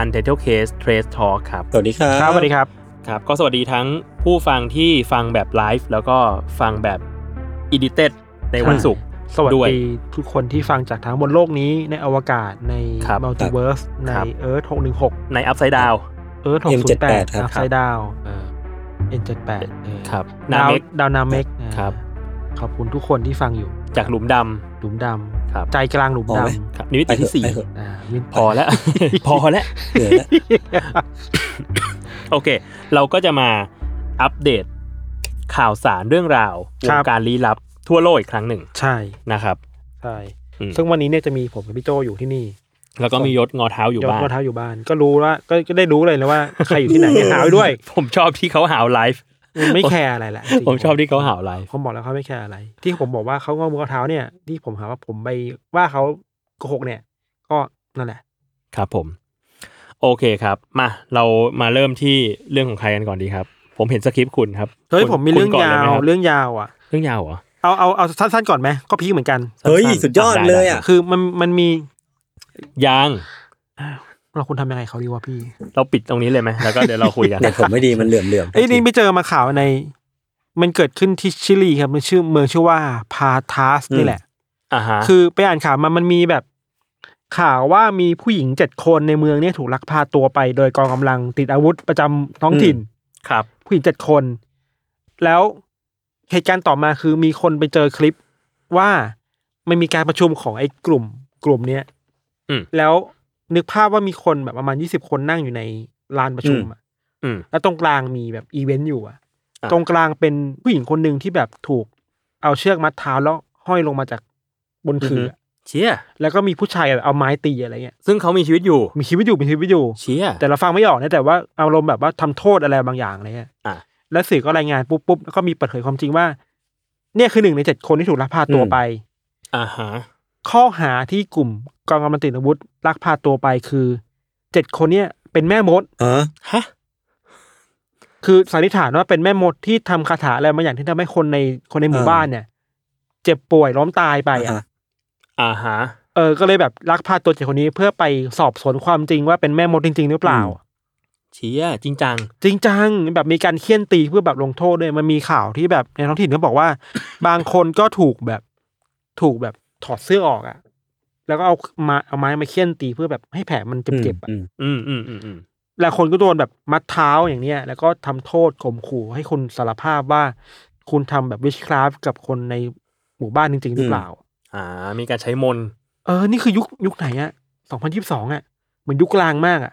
Untitled Case Trace Talk ครับ สวัสดีครับ ครับสวัสดีครับครับ ก็สวัสดีทั้งผู้ฟังที่ฟังแบบไลฟ์แล้วก็ฟังแบบ Edited ในวันศุกร์สวัสด้วยดีทุกคนที่ฟังจากทั้งบนโลกนี้ในอวกาศในครับ multiverse ในครับ Earth 616ใน Upside Down Earth M78 608ครับ Upside Down เออ N78 เออครับดาว Namek ดาว Namekครับขอบคุณทุกคนที่ฟังอยู่ จากหลุมดหลุมด ครับำใจกลางหลุมพอไหมดำำครับนี่มิติที่สี่ไปเถอะอ่าวินพอแล้วพอแล้วเหนื่อยแล้วโอเค เราก็จะมาอัปเดตข่าวสารเรื่องราววงการลี้ลับทั่วโลกอีกครั้งหนึ่ง ใช่นะครับใช่อืมซึ่งวันนี้เนี่ยจะมีผมกับพี่โจอยู่ที่นี่ แล้วก็มียศงอเท้าอยู่ยกบ้านก็เท้าอยู่บ้าน ก็รู้ว่าก็ก็ได้รู้เลยนะว่าใครอยู่ที่ไหนหาไว้ด้วย ผมชอบที่เขาหาวไลฟ์ ไม่แคร์อะไรแหละจริงๆผมชอบที่เขาหาวไลฟ์ผมบอกแล้วเขาไม่แคร์อะไร ที่ผมบอกว่าเขางอมือเท้าเนี่ย ที่ผมหาว่าผมไปว่าเขาโกหกเนี่ย ก็นั่นแหละ ครับผม โอเคครับ มาเรามาเริ่มที่เรื่องของใครกันก่อนดีครับ ผมเห็นสคริปต์คุณครับเฮ้ยคุณผมมีเรื่องคุณก่นยาลไหวครับเรื่องยาวอะ เรื่องยาวเหรอเอาเอาเอาสั้นๆก่อนไหมก็พีคเหมือนกันเฮ้ยสั้นๆสุดยอดได้เลยได้อะคือมันมันมียาง เราควรทำยังไงเขาดีวะพี่ เราปิดตรงนี้เลยไหมแล้วก็เดี๋ยวเราคุยกันเน็ตผมไม่ดีมันเหลื่อมเหลื่อมเอ้ยนี่ไปเจอมาข่าวใน มันเกิดขึ้นที่ชิลีครับมันชื่อเมืองชื่อว่าพาทาสนี่แหละ อ่าฮะคือไปอ่านข่าวมามันมีแบบ ข่าวว่ามีผู้หญิงเจ็ดคนในเมืองเนี้ถูกลักพาตัวไป โดยกองกำลังติดอาวุธประจำท้องถิ่น ครับ ผู้หญิงเจ็ดคน แล้วเหตุการณ์ต่อมาคือมีคนไปเจอคลิปว่ามันมีการประชุมของไอ้กลุ่มกลุ่มเนี้ยอืม แล้ว นึกภาพว่ามีคนแบบประมาณยี่สิบคนนั่งอยู่ในลานประชุมอะอืมแล้วตรงกลางมีแบบอีเวนต์อยู่อะอะ ตรงกลางเป็นผู้หญิงคนหนึ่งที่แบบถูกเอาเชือกมัดเท้าแล้วห้อยลงมาจากบนคืออะเชียแล้วก็มีผู้ชายเอาไม้ตีอะไรเงี้ย ซึ่งเขามีชีวิตอยู่ มีชีวิตอยู่ มีชีวิตอยู่ เชียแต่เราฟังไม่ออกนะแต่ว่าอารมณ์แบบว่าทำโทษอะไรบางอย่างอะไรเงี้ยอะแล้วสื่อก็รายงานปุ๊บปุ๊บแล้วก็มีเปิดเผยความจริงว่า เนี่ยคือหนึ่งในเจ็ดคนที่ถูกลักพาตัวไป อ่าฮะ ข้อหาที่กลุ่มกองกำลังติดอาวุธลักพาตัวไปคือเจ็ดคนเนี่ยเป็นแม่มดฮะฮะคือสันนิษฐานว่าเป็นแม่มดที่ทำคาถาอะไรบางอย่างที่ทำให้คนในคนในหมู่บ้านเนี่ย เจ็บป่วยล้มตายไปอะอะอ่าฮะเออ ก็เลยแบบลักพาตัวเจ็ดคนนี้เพื่อไปสอบสวนความจริงว่าเป็นแม่มดจริง ๆ หรือเปล่าเชียจริงจัง จริงจังแบบมีการเคี่ยนตีเพื่อแบบลงโทษด้วยมันมีข่าวที่แบบในท้องถิ่นเขาบอกว่า บางคนก็ถูกแบบถูกแบบ ถอดเสื้อออกอะ แล้วก็เอามาเอาไม้มาเคี่ยนตีเพื่อแบบให้แผลมันเจ็บๆอะอืมอืมอืมอืมอืมแล้วคนก็โดนแบบมัดเท้าอย่างเนี้ย แล้วก็ทำโทษข่มขู่ให้คุณสารภาพว่า คุณทำแบบวิชคราฟกับคนในหมู่บ้านจริง ๆ หรือเปล่า อ่า มีการใช้มนต์เออ นี่คือยุคยุคไหนอะสองพันยิบสองอะเหมือนยุคกลางมากอะ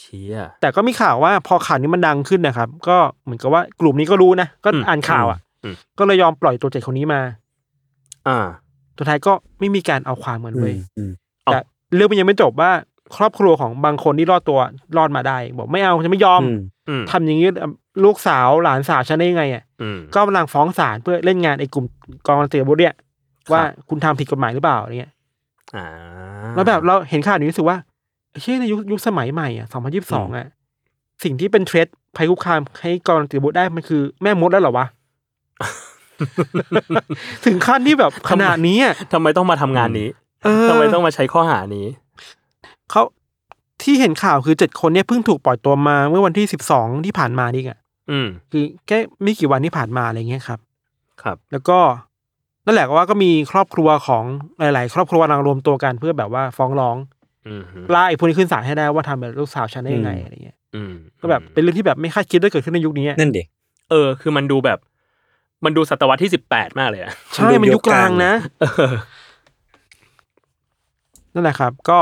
เชียแต่ก็มีข่าวว่าพอข่าวนี้มันดังขึ้นนะครับ ก็เหมือนกับว่ากลุ่มนี้ก็รู้นะ ก็อืมอ่านข่าวอะอืมก็เลยยอมปล่อยตัวเจ็ดคนนี้มา อ่า สุดท้ายก็ไม่มีการเอาความเหมือนอืเว้ยมอืมแต่เรื่องมันยังไม่จบว่าครอบครัวของบางคนที่รอดตัวรอดมาได้ บอกไม่เอาจะไม่ยอมอืมอืมทำอย่างนี้ลูกสาวหลานสาวฉันได้ยังไงอะอืมก็กำลังฟ้องศาลเพื่อเล่นงานไอ้กลุ่มกองกำลังติดอาวุธเนี่ยว่าคุณทำผิดกฎหมายหรือเปล่าอะไรเงี้ยอ่าแล้วแบบเราเห็นข่าวนี้รู้สึกว่าเชื่อในยุคยุคสมัยใหม่อะสองพันยี่สิบสองอะสิ่งที่เป็นเทรดภัยคุกคามให้กองกำลังติดอาวุธได้มันคือแม่มดแล้วเหรอวะ ถึงขั้นที่แบบขนาดนี้อะทำไมต้องมาทำงานนี้เออทำไมต้องมาใช้ข้อหานี้เขาที่เห็นข่าวคือเจ็ดคนเนี่ยเพิ่งถูกปล่อยตัวมาเมื่อวันที่สิบสองที่ผ่านมานี่อะอืม คือแค่ไม่กี่วันที่ผ่านมาอะไรเงี้ยครับ ครับ แล้วก็นั่นแหละก็ว่าก็มีครอบครัวของหลาย ๆ ครอบครัวกำลังรวมตัวกันเพื่อแบบว่าฟ้องร้องอืมฮึล่าไอ้พวกนี้ขึ้นศาลให้ได้ว่าทำแบบลูกสาวฉันได้ยังไงอะไรเงี้ยอืมก็แบบเป็นเรื่องที่แบบไม่คาดคิดว่าเกิดขึ้นในยุคนี้อะนั่นดิเออ คือมันดูแบบ มันดูศตวรรษที่สิบแปดมากเลยอะใช่มันยุคกลางนะเออนั่นแหละครับ ก็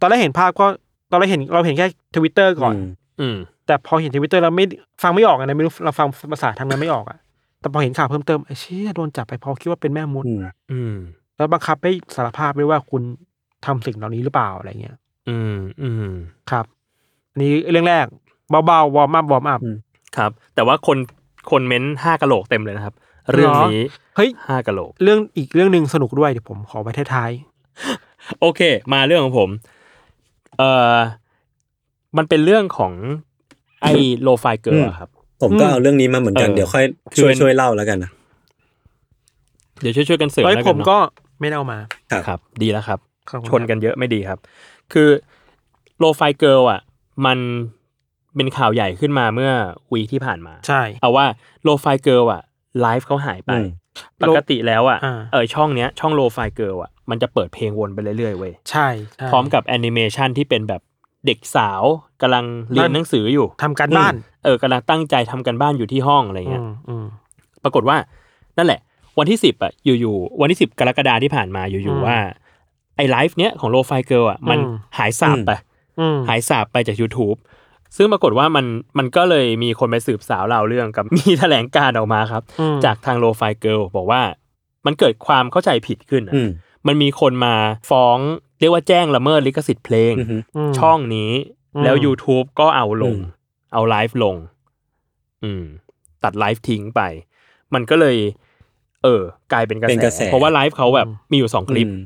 ตอนแรกเห็นภาพก็ตอนแรกเห็นเราเห็นแค่ทวิตเตอร์ก่อนมอืมแต่พอเห็นทวิตเตอร์เราไม่ฟังไม่ออกอะนะไม่รู้เราฟังภาษาทางนั้นไม่ออกอะแต่พอเห็นข่าวเพิ่มเติมไอ้เชี่ยโดนจับไปเพอคิดว่าเป็นแม่มดอืมอืม แล้วบังคับให้สารภาพด้วยว่าคุณทำสิ่งเหล่านี้หรือเปล่าอะไรเงี้ย อืมอืมครับอันนี้เรื่องแรกเบาๆ warm up warm up ครับ แต่ว่าคน คอมเมนต์ห้ากะโหลกเต็มเลยนะครับ เรื่องนี้เฮ้ยห้ากะโหลก เรื่องอีกเรื่องหนึ่งสนุกด้วยเดี๋ยวผมขอไว้ท้ายโอเค มาเรื่องของผมเอ่อมันเป็นเรื่องของไอ้ Lofi Girl อืมครับ ผมก็เอาเรื่องนี้มาเหมือนกันเออเดี๋ยวค่อยคือช่วยเป็นช่วยเล่าแล้วกันนะเดี๋ยวช่วยๆกันเสริๆมเฮ้ยแล้วผมก็ไม่ได้เอามาครับครับดีแล้วครับขอบคุณชนกันเยอะไม่ดีครับ คือ Lofi Girl อะ มัน เป็นข่าวใหญ่ขึ้นมาเมื่อ week ที่ผ่านมา ใช่ เอาว่า Lofi Girl อะไลฟ์เขาหายไปอืมปกติแล้วอะอ่าเออช่องเนี้ย ช่อง Lofi Girl อะมันจะเปิดเพลงวนไปเรื่อยๆเว้ยใช่ใช่ พร้อมกับแอนิเมชันที่เป็นแบบเด็กสาวกำลังเรียนหนังสืออยู่ทำการบ้าน เออกำลังตั้งใจทำการบ้านอยู่ที่ห้องอะไรอืเงี้ยมอืมปรากฏว่า นั่นแหละ วันที่สิบอะอยู่ๆวันที่สิบกรกฎาที่ผ่านมาอืมอยู่ๆว่า ไอ้ไลฟ์เนี้ยของ Lofi Girl อะมันอืมหายสาบไปอืมหายสาบไปจาก YouTube ซึ่งปรากฏว่ามันมันก็เลยมีคนไปสืบสาวราวเรื่องกับมีแถลงการณ์ออกมาครับอืมจากทาง Lofi Girl บอกว่ามันเกิดความเข้าใจผิดขึ้นอะอืมมันมีคนมาฟ้องเรียกว่าแจ้งละเมิดลิขสิทธิ์เพลงอือฮึมช่องนี้อืมแล้ว YouTube ก็เอาลงอืมเอาไลฟ์ลง อืม ตัดไลฟ์ทิ้งไป มันก็เลย เออ กลายเป็นกระเป็นกระแสแส เพราะว่าไลฟ์เขาแบบมีอยู่สองคลิปอืม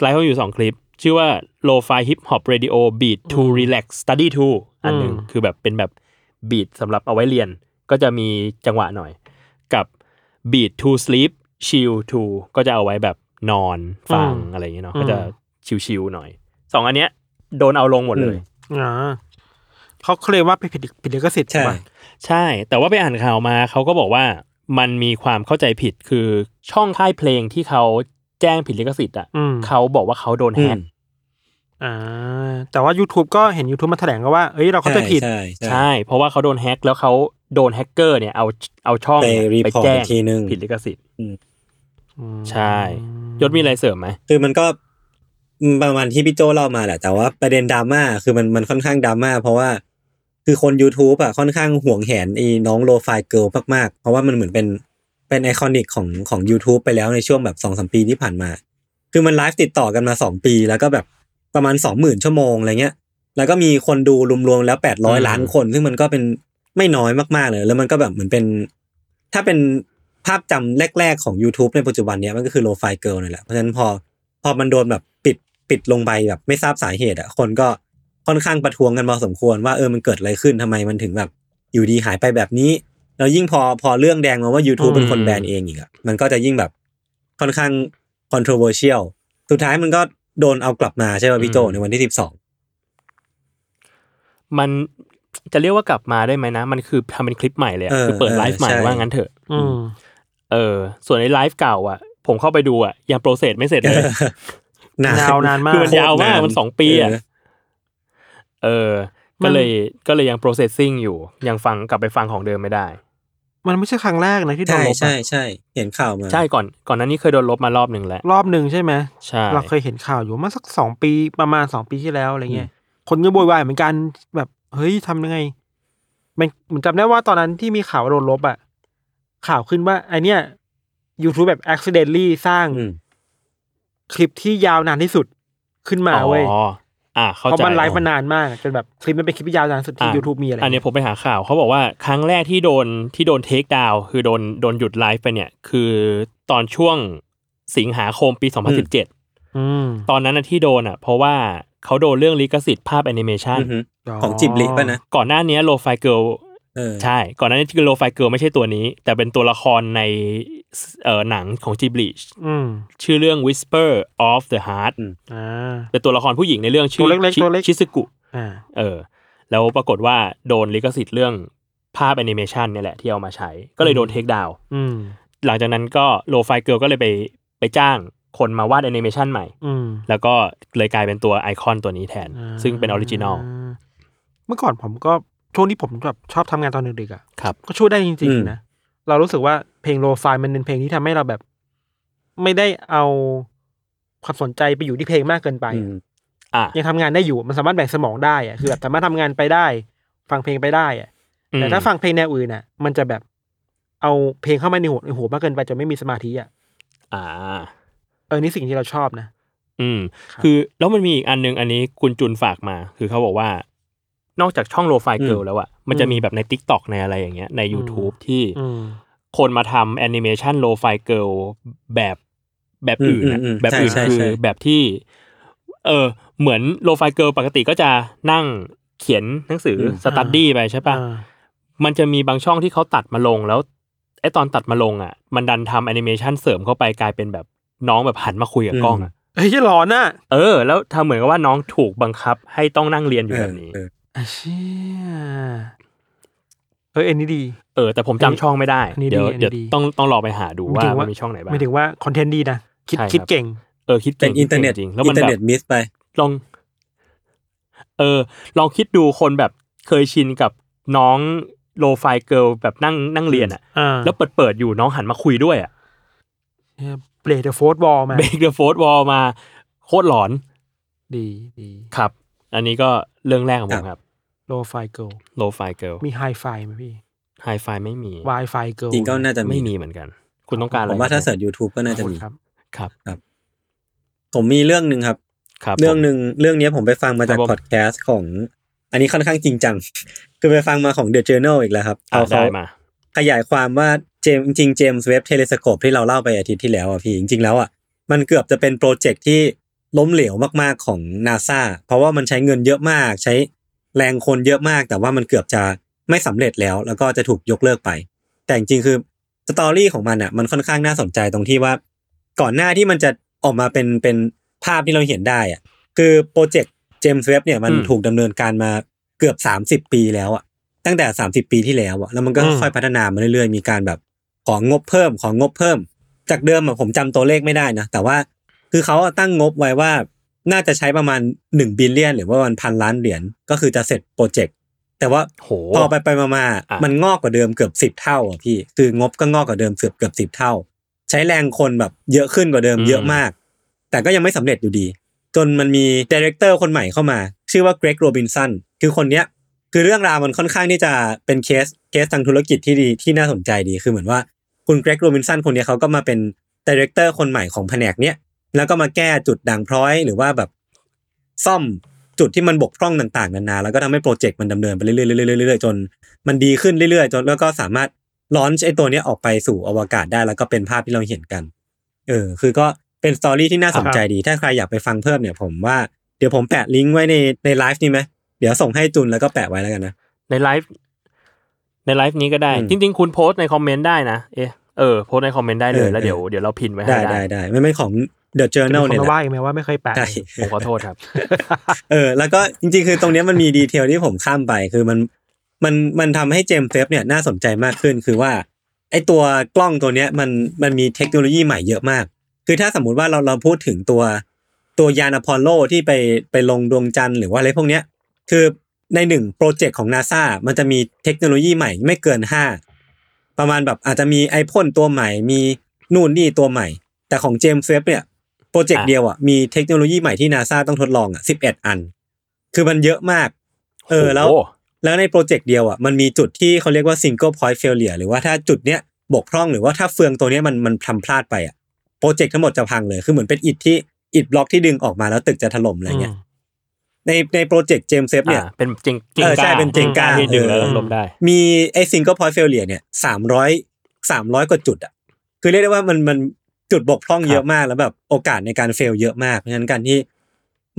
ไลฟ์เขามีอยู่สองคลิป ชื่อว่า Lo-Fi Hip Hop Radio Beat to Relax Study to อันหนึ่งอืมคือแบบเป็นแบบบีทสำหรับเอาไว้เรียน ก็จะมีจังหวะหน่อย กับ Beat to Sleep Chill to ก็จะเอาไว้แบบนอนฟังอะไรอย่างเงี้ยเนาะก็จะชิลๆหน่อยสองอันเนี้ยโดนเอาลงหมดเลยอ่าเขาเคลมว่าไปผิดผิดลิขสิทธิ์ใช่ถูกปะใช่ แต่ว่าไปอ่านข่าวมาเขาก็บอกว่ามันมีความเข้าใจผิดคือช่องค่ายเพลงที่เขา แจ้งผิดลิขสิทธิ์อะอืมเขาบอกว่าเขาโดนอืแฮมกอ่าแต่ว่า YouTube ก็เห็น YouTube มาแถลงก็ว่า เอ้ยเราเข้าใจผิด ใช่ใช่ใช่เพราะว่าเขาโดนแฮกแล้วเขาโดนแฮกเกอร์เนี่ยเอาเอาช่องไปเนี่ยไป report แจ้งอีกทีนึงผิดลิขสิทธิ์อืมใช่ยศมีอะไรเสริมไหมคือมันก็ประมาณที่พี่โจเล่ามาแหละ แต่ว่าประเด็นดราม่าคือมันมันค่อนข้างดราม่าเพราะว่า คือคน YouTube อะค่อนข้างห่วงแหนไอ้น้อง Lofi Girl มากๆ เพราะว่ามันเหมือนเป็น เป็น iconic ของของ YouTube ไปแล้วในช่วงแบบสองสามปีที่ผ่านมา คือมันไลฟ์ติดต่อกันมาสองปีแล้วก็แบบประมาณสองหมื่นชั่วโมงอะไรเงี้ย แล้วก็มีคนดูรวมๆแล้วแปดร้อยล้านคน ซึ่งมันก็เป็นไม่น้อยมากๆเลย แล้วมันก็แบบเหมือนเป็น ถ้าเป็นภาพจำแรก ๆของ YouTube ในปัจจุบันเนี้ยมันก็คือโลไฟเกิลนี่แหละ เพราะฉะนั้นพอพอมันโดนแบบปิดปิดลงไปแบบไม่ทราบสาเหตุอะคนก็ค่อนข้างประท้วงกันพอสมควรว่าเออมันเกิดอะไรขึ้นทำไมมันถึงแบบอยู่ดีหายไปแบบนี้ แล้วยิ่งพอพอเรื่องแดงมาว่า YouTube เป็นคนแบนเองอีกอะมันก็จะยิ่งแบบค่อนข้าง controversial สุดท้ายมันก็โดนเอากลับมาใช่ป่ะพี่โจในวันที่สิบสองมันจะเรียกว่ากลับมาได้ไหมนะ มันคือทำเป็นคลิปใหม่เลยอะเออคือเปิดเออไลฟ์ใหม่ใช่ว่างั้นเถอะอืมเออ ส่วนในไลฟ์เก่า อะ ผมเข้าไปดูอะยัง process ไม่เสร็จเลยยาวนานมากคือมันยาวมากมันสองปีอะเออเออ ก็เลยก็เลยยัง processing อยู่ ยังฟังกลับไปฟังของเดิมไม่ได้ มันไม่ใช่ครั้งแรกนะที่โดนใช่ลบอะใช่ใช่เห็นข่าวมาใช่ก่อนก่อนหนั้นนี้เคยโดนลบมารอบหนึ่งแล้วรอบหนึ่งใช่ไหมใช่เราเคยเห็นข่าวอยู่เมื่อสักสองปีประมาณสองปีที่แล้วอะไรเงี้ยคนก็โวยวายเหมือนกันแบบเฮ้ยทำยังไง มันผมจำได้ว่าตอนนั้นที่มีข่าวว่าโดนลบอะข่าวขึ้นว่าไอเนี้ย YouTube แบบ accidentally สร้างอืมคลิปที่ยาวนานที่สุดขึ้นมาเว้ย อ๋ออ่าเข้าเพราะใจมันไลฟ์มานานมาก จนแบบคลิปมันเป็นคลิปที่ยาวนานสุดที่อะ YouTube มีอะไร อันนี้ผมไปหาข่าวเขาบอกว่าครั้งแรกที่โดนที่โดน take down คือโดนโดนหยุดไลฟ์ไปเนี่ย คือตอนช่วงสิงหาคมปี 2017อืมตอนนั้นนะที่โดนอะ เพราะว่าเขาโดนเรื่องลิขสิทธิ์ภาพแอนิเมชันอือฮึของจิบลิป่ะนะก่อนหน้านี้ Lofi Girl เออใช่ ก่อนหน้านี้คือ Lofi Girl ไม่ใช่ตัวนี้ แต่เป็นตัวละครใน เอ่อหนังของจิบลิอืมชื่อเรื่อง Whisper of the Heart อ่าเป็นตัวละครผู้หญิงในเรื่องชื่ตัวเล็กๆชิตัวเล็กชิซึกุอ่าเออ แล้วปรากฏว่าโดนลิขสิทธิ์เรื่องภาพแอนิเมชันเนี่ยแหละที่เอามาใช้ ก็เลยโดน take down อืมหลังจากนั้นก็ Lofi Girl ก็เลยไปไปจ้างคนมาวาดแอนิเมชันใหม่อืมแล้วก็เลยกลายเป็นตัวไอคอนตัวนี้แทนอ่าซึ่งเป็น original เมื่อก่อนผมก็ช่วงที่ผมแบบชอบทำงานตอนดึกๆอะครับก็ช่วยได้จริงอืมๆนะ เรารู้สึกว่า เพลง lo-fi มันเป็นเพลงที่ทำให้เราแบบ ไม่ได้เอาความสนใจไปอยู่ที่เพลงมากเกินไปอืมอะยังทำงานได้อยู่มันสามารถแบ่งสมองได้อะคือแบบสามารถทำงานไปได้ ฟังเพลงไปได้อะแต่ถ้าฟังเพลงแนวอื่นน่ะ มันจะแบบเอาเพลงเข้ามาในหัวในหัวมากเกินไปจนไม่มีสมาธิอะอ่า เออนี่สิ่งที่เราชอบนะอืมครับคือแล้วมันมีอีกอันนึงอันนี้คุณจุนฝากมา คือเขาบอกว่านอกจากช่องโลไฟเกิลอืมแล้วอะมันจะมีแบบใน t ิ k t o k ในอะไรอย่างเงี้ยใน YouTube ที่อืม คนมาทำแอนิเมชัน Lofi Girl แบบแบบอื่นอะอืมอืมอืมแบบอื่นใช่ใช่คือใช่แบบที่ เออเหมือน Lofi Girl ปกติก็จะนั่งเขียนหนังสือ study ไปใช่ปะอ่ามันจะมีบางช่องที่เขาตัดมาลงแล้วไอ้ตอนตัดมาลงอะ มันดันทำแอนิเมชันเสริมเข้าไปกลายเป็นแบบน้องแบบหันมาคุยกับกล้องอะเฮ้ยจะหลอนน่ะ เออ แล้วทำเหมือนกับว่าน้องถูกบังคับให้ต้องนั่งเรียนอยู่เอแบอบนี้เอออะเชี่ย เออเอ็นนี้ดี เออแต่ผมจำช่องไม่ได้อันนี้ดีเดี๋ยวอันนี้เดี๋ยวดีต้องต้องลองไปหาดูว่าหมายถึงว่ามันมีช่องไหนบ้างไม่ถึงว่าคอนเทนต์ดีนะคิดใช่ครับคิดเก่งเออคิดเป็เก่นงอินเทอร์เน็ตจริงๆแล้วอิมันนเทอร์แบเน็ตบมิสไปลอง เออ ลองคิดดูคนแบบเคยชินกับน้องโลไฟเกิลแบบนั่งนั่งเรียนอะอ่าแล้วเปิดเปิดๆอยู่น้องหันมาคุยด้วยอะเบรดเดอะโฟร์บอลมาเบรกเดอะโฟร์วอลมา โคตรหลอน ดีดีครับ อันนี้ก็เรื่องแรกของผมครับ Lofi Girl Lofi Girl มีไฮไฟไหมพี่ไฮไฟไม่มี Wi-Fi Girl จริงก็น่าจะมีไม่มีเหมือนกัน คุณต้องการอะไรผมว่าถ้าครับ search YouTube ก็น่าจะมีครับครับ ผมมีเรื่องหนึ่งครับ ครับ เรื่องผมหนึ่งเรื่องนี้ผมไปฟังมาจากครับผมพอดแคสต์ของ อันนี้ค่อนข้างจริงจัง คือไปฟังมาของ The Journal อีกแล้วครับอ่าเขาได้เขามาขยายความว่าเจมจริงๆ James Webb Telescope ที่เราเล่าไปอาทิตย์ที่แล้วอะพี่จริงๆแล้วอะมันเกือบจะเป็น project ที่ล้มเหลวมากๆของนาซาเพราะว่ามันใช้เงินเยอะมากใช้ แรงคนเยอะมาก แต่ว่ามันเกือบจะไม่สำเร็จแล้ว แล้วก็จะถูกยกเลิกไป แต่จริงๆคือ story ของมันอะมันค่อนข้างน่าสนใจตรงที่ว่า ก่อนหน้าที่มันจะออกมาเป็นเป็นภาพที่เราเห็นได้อะคือ project James Webb เนี่ยมันอืมถูกดำเนินการมาเกือบสามสิบปีแล้วอะตั้งแต่สามสิบปีที่แล้วอะแล้วมันก็อืมค่อยๆพัฒนามาเรื่อยๆ มีการแบบของงบเพิ่มของงบเพิ่ม จากเดิมอะผมจำตัวเลขไม่ได้นะแต่ว่าคือเขาอะตั้งงบไว้ว่า น่าจะใช้ประมาณหนึ่ง billion หรือว่าวันพันล้านเหรียญก็คือจะเสร็จ project แต่ว่าโหพอไปไปมามาอะมันงอกกว่าเดิมเกือบสิบเท่าอะพี่คืองบก็งอกกว่าเดิมเกือบเกือบสิบเท่า ใช้แรงคนแบบเยอะขึ้นกว่าเดิมเยอะมาก แต่ก็ยังไม่สำเร็จอยู่ดี จนมันมี director คนใหม่เข้ามา ชื่อว่า Greg Robinson คือคนเนี้ยคือเรื่องราวมันค่อนข้างที่จะเป็น case case ทางธุรกิจที่ดีที่น่าสนใจดีคือเหมือนว่าคุณ Greg Robinson คนเนี้ยเขาก็มาเป็น director คนใหม่ของแผนกเนี้ย แล้วก็มาแก้จุดด่างพร้อยหรือว่าแบบซ่อมจุดที่มันบกพร่องต่างๆนานาแล้วก็ทำให้ project มันดำเนินไปเรื่อยๆเรื่อยๆเรื่อยๆจน มันดีขึ้นเรื่อยๆ จนแล้วก็สามารถ launch ไอ้ตัวเนี้ยออกไปสู่อวกาศได้แล้วก็เป็นภาพที่เราเห็นกัน เออ คือก็เป็น story ที่น่าสนใจดี ถ้าใครอยากไปฟังเพิ่มเนี่ยผมว่าเดี๋ยวผมแปะลิงก์ไว้ในในไลฟ์นี่ไหมเดี๋ยวส่งให้จุนแล้วก็แปะไว้แล้วกันนะ ในไลฟ์ในไลฟ์นี้ก็ได้อืมจริง ๆ คุณโพสต์ในคอมเมนต์ได้นะ เอะเออโพสต์ในคอมเมนต์ได้เลยเออแล้วเดี๋ยวเออเดี๋ยวเราพินไว้ให้ได้ได้ได้ได้ไม่ไม่ของ The จะมี Journal คนเนี่ยแหมาละว่าอีกไหมว่าไม่เคยแปะใช่ผมขอโทษครับ เออ แล้วก็จริงๆ คือตรงเนี้ยมันมีดีเทลที่ผมข้ามไป คือมันมันมันทำให้เจมส์เซฟเนี่ยน่าสนใจมากขึ้นคือว่า ไอตัวกล้องตัวเนี้ยมันมันมีเทคโนโลยีใหม่เยอะมาก คือถ้าสมมุติว่าเราเราพูดถึงตัวตัวยานอพอลโลที่ไปไปลงดวงจันทร์หรือว่าอะไรพวกเนี้ย คือในหนึ่ง project ของนาซามันจะมีเทคโนโลยีใหม่ไม่เกินห้าประมาณแบบอาจจะมีไอพ่นตัวใหม่มีนู่นนี่ตัวใหม่ แต่ของ James Webb เนี่ย project อะเดียวอะมีเทคโนโลยีใหม่ที่นาซาต้องทดลองอะสิบเอ็ดอัน คือมันเยอะมาก เออแล้วโโหแล้วใน project เดียวอะมันมีจุดที่เขาเรียกว่า single point failure หรือว่าถ้าจุดเนี้ยบกพร่องหรือว่าถ้าเฟืองตัวเนี้ยมันมันทำพลาดไปอะ project ทั้งหมดจะพังเลย คือเหมือนเป็นอิฐที่อิฐบล็อกที่ดึงออกมาแล้วตึกจะถล่มอะไรเงี้ยในใน project James Webb เนี่ยอ่าเป็น Jenga เออใช่เป็น Jenga ที่ดึงแล้วเออล้มได้ มีไอ้ single point failure เนี่ยสามร้อยสามร้อยกว่าจุดอะคือเรียกได้ว่ามันมัน จุดบกพร่องเยอะมากแล้วแบบโอกาสในการ fail เยอะมากเพราะฉะนั้นการที่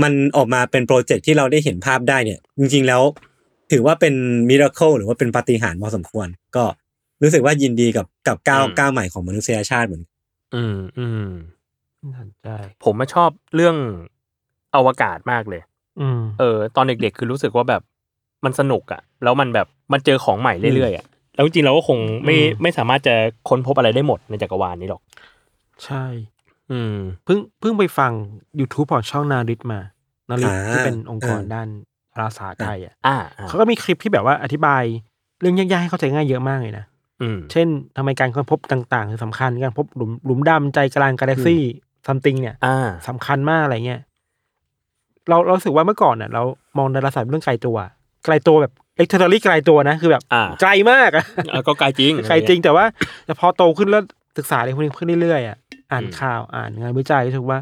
มันออกมาเป็น project ที่เราได้เห็นภาพได้เนี่ย จริง ๆ แล้ว ถือว่าเป็นมิราเคิลหรือว่าเป็นปาฏิหาริย์พอสมควร ก็รู้สึกว่ายินดีกับกับก้าวอืมก้าวใหม่ของมนุษยชาติเหมือนกันอืมอืมน่าสนใจผมมาชอบเรื่องอวกาศมากเลย อืมเออ ตอนเด็กๆ คือรู้สึกว่าแบบมันสนุกอะแล้วมันแบบมันเจอของใหม่เรื่อยๆอะแล้วจริงๆเราก็คงไม่อืมไม่สามารถจะค้นพบอะไรได้หมดในจักรวาลนี้หรอก ใช่ อืม เพิ่ง เพิ่งไปฟัง YouTube ของช่องนาริตมา นาริตอ่าที่เป็นองค์กรอ่าด้านอวกาศไทยอะ อ่าอ่าเขาก็มีคลิปที่แบบว่าอธิบายเรื่องยากๆให้เข้าใจง่ายเยอะมากเลยนะ อืม เช่นทำไมการค้นพบต่างๆคือสำคัญการพบหลุมหลุมดำใจกลางกาแล็กซี่ something เนี่ยอ่า สำคัญมากอะไรเงี้ย เราเรารู้สึกว่าเมื่อก่อนเน่ะเรามองดาราศาสตร์เป็นเรื่องไกลตัว ไกลตัวแบบ actually ไกลตัวนะคือแบบอ่า ไกลมากอะ อะก็ไกลจริง ไกลจริงแต่ว่าแต่พอโตขึ้นแล้วศึกษาอะไรพวกนี้ขึ้นเรื่อยๆอะ อ่านอืมข่าวอ่านงานวิจัยรู้สึกว่า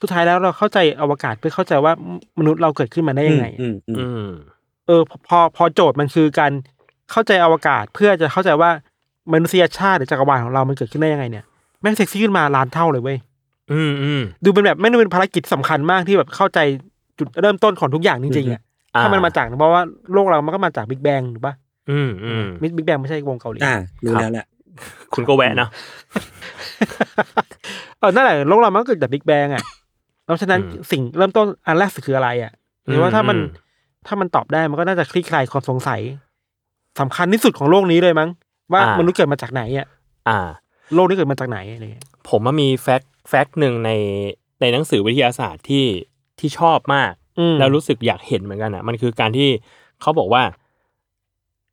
สุดท้ายแล้วเราเข้าใจอวกาศเพื่อเข้าใจว่ามนุษย์เราเกิดขึ้นมาได้ยังไงอืมอืมอืมเออพอพอพอโจทย์มันคือการเข้าใจอวกาศเพื่อจะเข้าใจว่ามนุษยชาติหรือจักรวาลของเรามันเกิดขึ้นได้ยังไงเนี่ยแม่งเซ็กซี่ขึ้นมาล้านเท่าเลยเว้ยอืมอืมดูเป็นแบบแม่งเป็นภารกิจสำคัญมากที่แบบเข้าใจจุดเริ่มต้นของทุกอย่างจริงๆอะอ่ถ้ามันมาจากเพราะว่าโลกเรามันก็มาจากบิ๊กแบงถูกปะอืมอืมบิ๊กแบงไม่ใช่วงเกาหลีอ่ารู้แล้วแหละ คุณก็แวะเนาะเออนั่นแหละโลกเรามันก็เกิดจากบิ๊กแบงอะแล้วฉะนั้นอืมสิ่งเริ่มต้นอันแรกสุดคืออะไรอะหรือว่าถ้ามันอืมถ้ามันตอบได้มันก็น่าจะคลี่คลายความสงสัยสำคัญที่สุดของโลกนี้เลยมั้ง ว่ามนุษย์เกิดมาจากไหนอะอ่า โลกนี้เกิดมาจากไหนอะไรเงี้ยผมว่ามีแฟกต์แฟกต์หนึ่งในในหนังสือวิทยาศาสตร์ที่ที่ชอบมากอืมแล้วรู้สึกอยากเห็นเหมือนกันอะ มันคือการที่เขาบอกว่า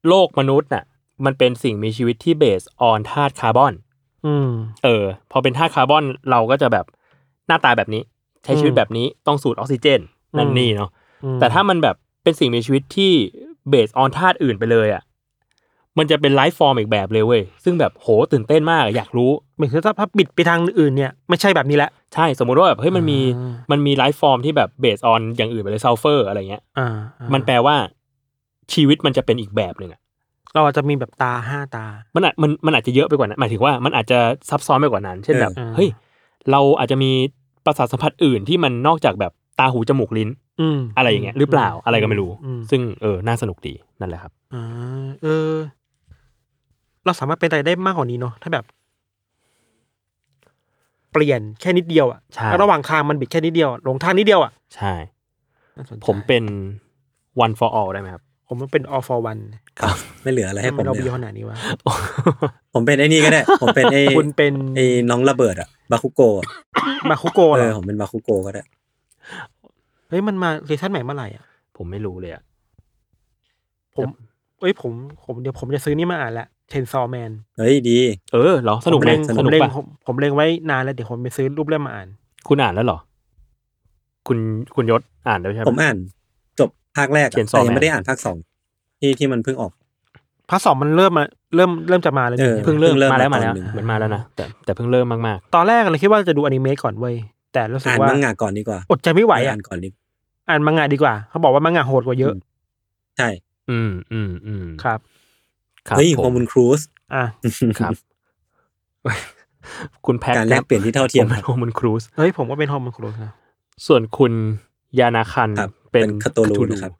โลกมนุษย์น่ะ มันเป็นสิ่งมีชีวิตที่ base on ธาตุคาร์บอน อืม เออ พอเป็นธาตุคาร์บอนเราก็จะแบบหน้าตาแบบนี้ ใช้ชีวิตอืมแบบนี้ต้องสูดออกซิเจน นั่นอืมนี่เนาะอืมแต่ถ้ามันแบบเป็นสิ่งมีชีวิตที่ base on ธาตุอื่นไปเลยอะมันจะเป็น life form อีกแบบเลยเว้ย ซึ่งแบบโหตื่นเต้นมากอยากรู้เหมือนคือถ้าพับบิดไปทางอื่นเนี่ยไม่ใช่แบบนี้แหละใช่สมมุติว่าแบบเฮ้ยมันมีอ่ามันมี life form ที่แบบ base on อย่างอื่นไปเลยซัลเฟอร์อะไรเงี้ยอ่าอ่ามันแปลว่าชีวิตมันจะเป็นอีกแบบหนึ่งอะ เราอาจจะมีแบบตาห้าตา มันอาจมันมันอาจจะเยอะไปกว่านั้นหมายถึงว่ามันอาจจะซับซ้อนไปกว่านั้น เช่นแบบเออเฮ้ยเราอาจจะมีประสาทสัมผัสอื่นที่มันนอกจากแบบตาหูจมูกลิ้นอืมอะไรอย่างเงี้ยหรือเปล่าอะไรก็ไม่รู้อืมซึ่งเออน่าสนุกดีนั่นแหละครับอ่าเออ เราสามารถเป็นอะไรได้มากกว่านี้เนาะถ้าแบบ เปลี่ยนแค่นิดเดียวอะใช่แล้วระหว่างทางมันบิดแค่นิดเดียวอะหลงทางนิดเดียวอะใช่น่าสนใจผมเป็น one for all ได้ไหมครับ ผมมันเป็น all for one ไม่เหลืออะไรให้ผมเราเลบียขนาดนี้วะผมเป็นไอ้นี่ก็ได้ ผมเป็นไอ้คุณเป็นไอ้น้องระเบิดอะบาคุโกะมาคุโกะเอเหรออผมเป็นบาคุโกะก็ได้ เฮ้ยมันมาเรชั่นใหม่เมื่อไหร่อะผมไม่รู้เลยอะผม เอ้ยผมผมเดี๋ยวผมจะซื้อนี่มาอ่านละเชนซอแมนเฮ้ยดี เออเหรอสนุกผมไหมเล็งสผมนุกเล็งปะผมผมเล็งไว้นานแล้วเดี๋ยวผมไปซื้อรูปเล่มมาอ่าน คุณอ่านแล้วเหรอ คุณคุณยศอ่านแล้วใช่ไหมผมอ่านจบ ภาคแรกอะ Chainsaw แต่ยัง Man ไม่ได้อ่านภาคสองที่ที่มันเพิ่งออกภาคสองมันเริ่มมาเริ่มเริ่มจะมาแล้วเออนี่เพิ่งเริ่มเพิ่งเริ่มมาแล้วมามาแล้วตอนหนึ่งเหมือนมาแล้วนะแต่แต่เพิ่งเริ่มมากตอนแรกเราคิดว่าจะดูอนิเมะก่อนเว้ยแต่รู้สึกอ่านว่ามังงะก่อนดีกว่า อดใจไม่ไหวอะอ่านก่อนดีอ่านมังงะดีกว่า เขาบอกว่ามังงะโหดกว่าเยอะ ใช่ๆอืมอืมอืมครับครับเฮ้ยผโฮมมุนครูสอะครับ คุณแพ็คการแลกเปลี่ยนที่เท่าเทียมผมเป็นโฮมันครูซเฮ้ยผมก็เป็นฮอร์โมนครูนะส่วนคุณยานาคันครับ เป็นเป็นคาโตรูนะครับ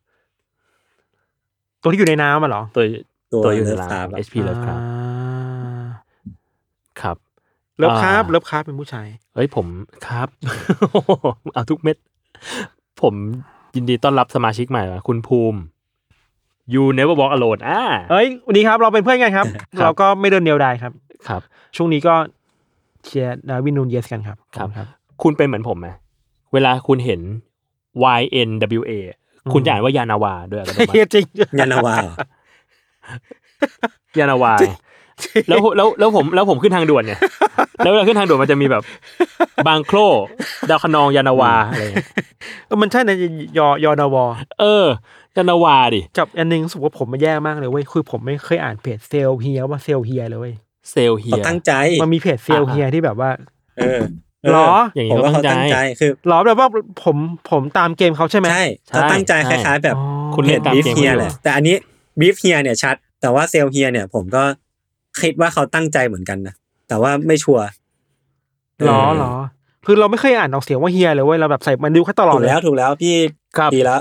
ตัวที่อยู่ในน้ำอะเหรอ ตัวตัวตัวอยู่ในเลิฟร้านคาร์บอะ HP เลิฟครับอ่าครับเลิฟคาร์บอ่าเลิฟคาร์บเป็นผู้ชายเฮ้ยผมครับเอาทุกเม็ด ผมยินดีต้อนรับสมาชิกใหม่นะคุณภูมิ you never walk alone อ่าเอ้ยวันนี้ครับเราเป็นเพื่อนกันครับครับเราก็ไม่เดินเดียวดายครับ ครับ ช่วงนี้ก็เชียร์ดาวินนูนเยสกันครับ ครับขอณครับ คุณเป็นเหมือนผมไหมเวลาคุณเห็น Y N W A คุณจะอ่านว่ายานาวาด้วยอัตโนมัเฮียติจริงยานาวาเหรอยานาวาแล้วแล้วแล้วผมแล้วผมขึ้นทางด่วนเนี่ยแล้วเวลาขึ้นทางด่วนมันจะมีแบบ บางโคลดาวคะนองยานาวาอะไรเงี้ยเออมันใช่นะยอยอนาวอเออยานาวาดิกับอันหนึงรู้สึกว่าผมมันแย่มากเลยเว้ยคือผมไม่เคยอ่านเพจเซลเฮียว่าเซลเฮียเลยเว้ยเซลเฮีเขายตั้งใจมันมีเพจเซลเฮียที่แบบว่า เออเออ หรออย่างนี้ผมก็ว่าตั้เขางใจตั้งใจคือหรอแบบว่าผมผมตามเกมเขาใช่ไหมใช่ใช่เขาตั้งใจใช่คล้ายๆ แบบอ๋อคุณเล่นตามบีฟเกมเฮียเขาอยู่แหละแต่อันนี้บีฟเฮียเนี่ยชัด แต่ว่าเซลเฮียเนี่ย ผมก็คิดว่าเขาตั้งใจเหมือนกันนะแต่ว่าไม่ชัวร์หรอเออหรอคือเราไม่เคยอ่านออกเสียงว่าเฮียเลยเว้ยเราแบบใส่มันดิวแค่ตลอดถูกเลยแล้วถูกแล้วพี่ครับดีแล้ว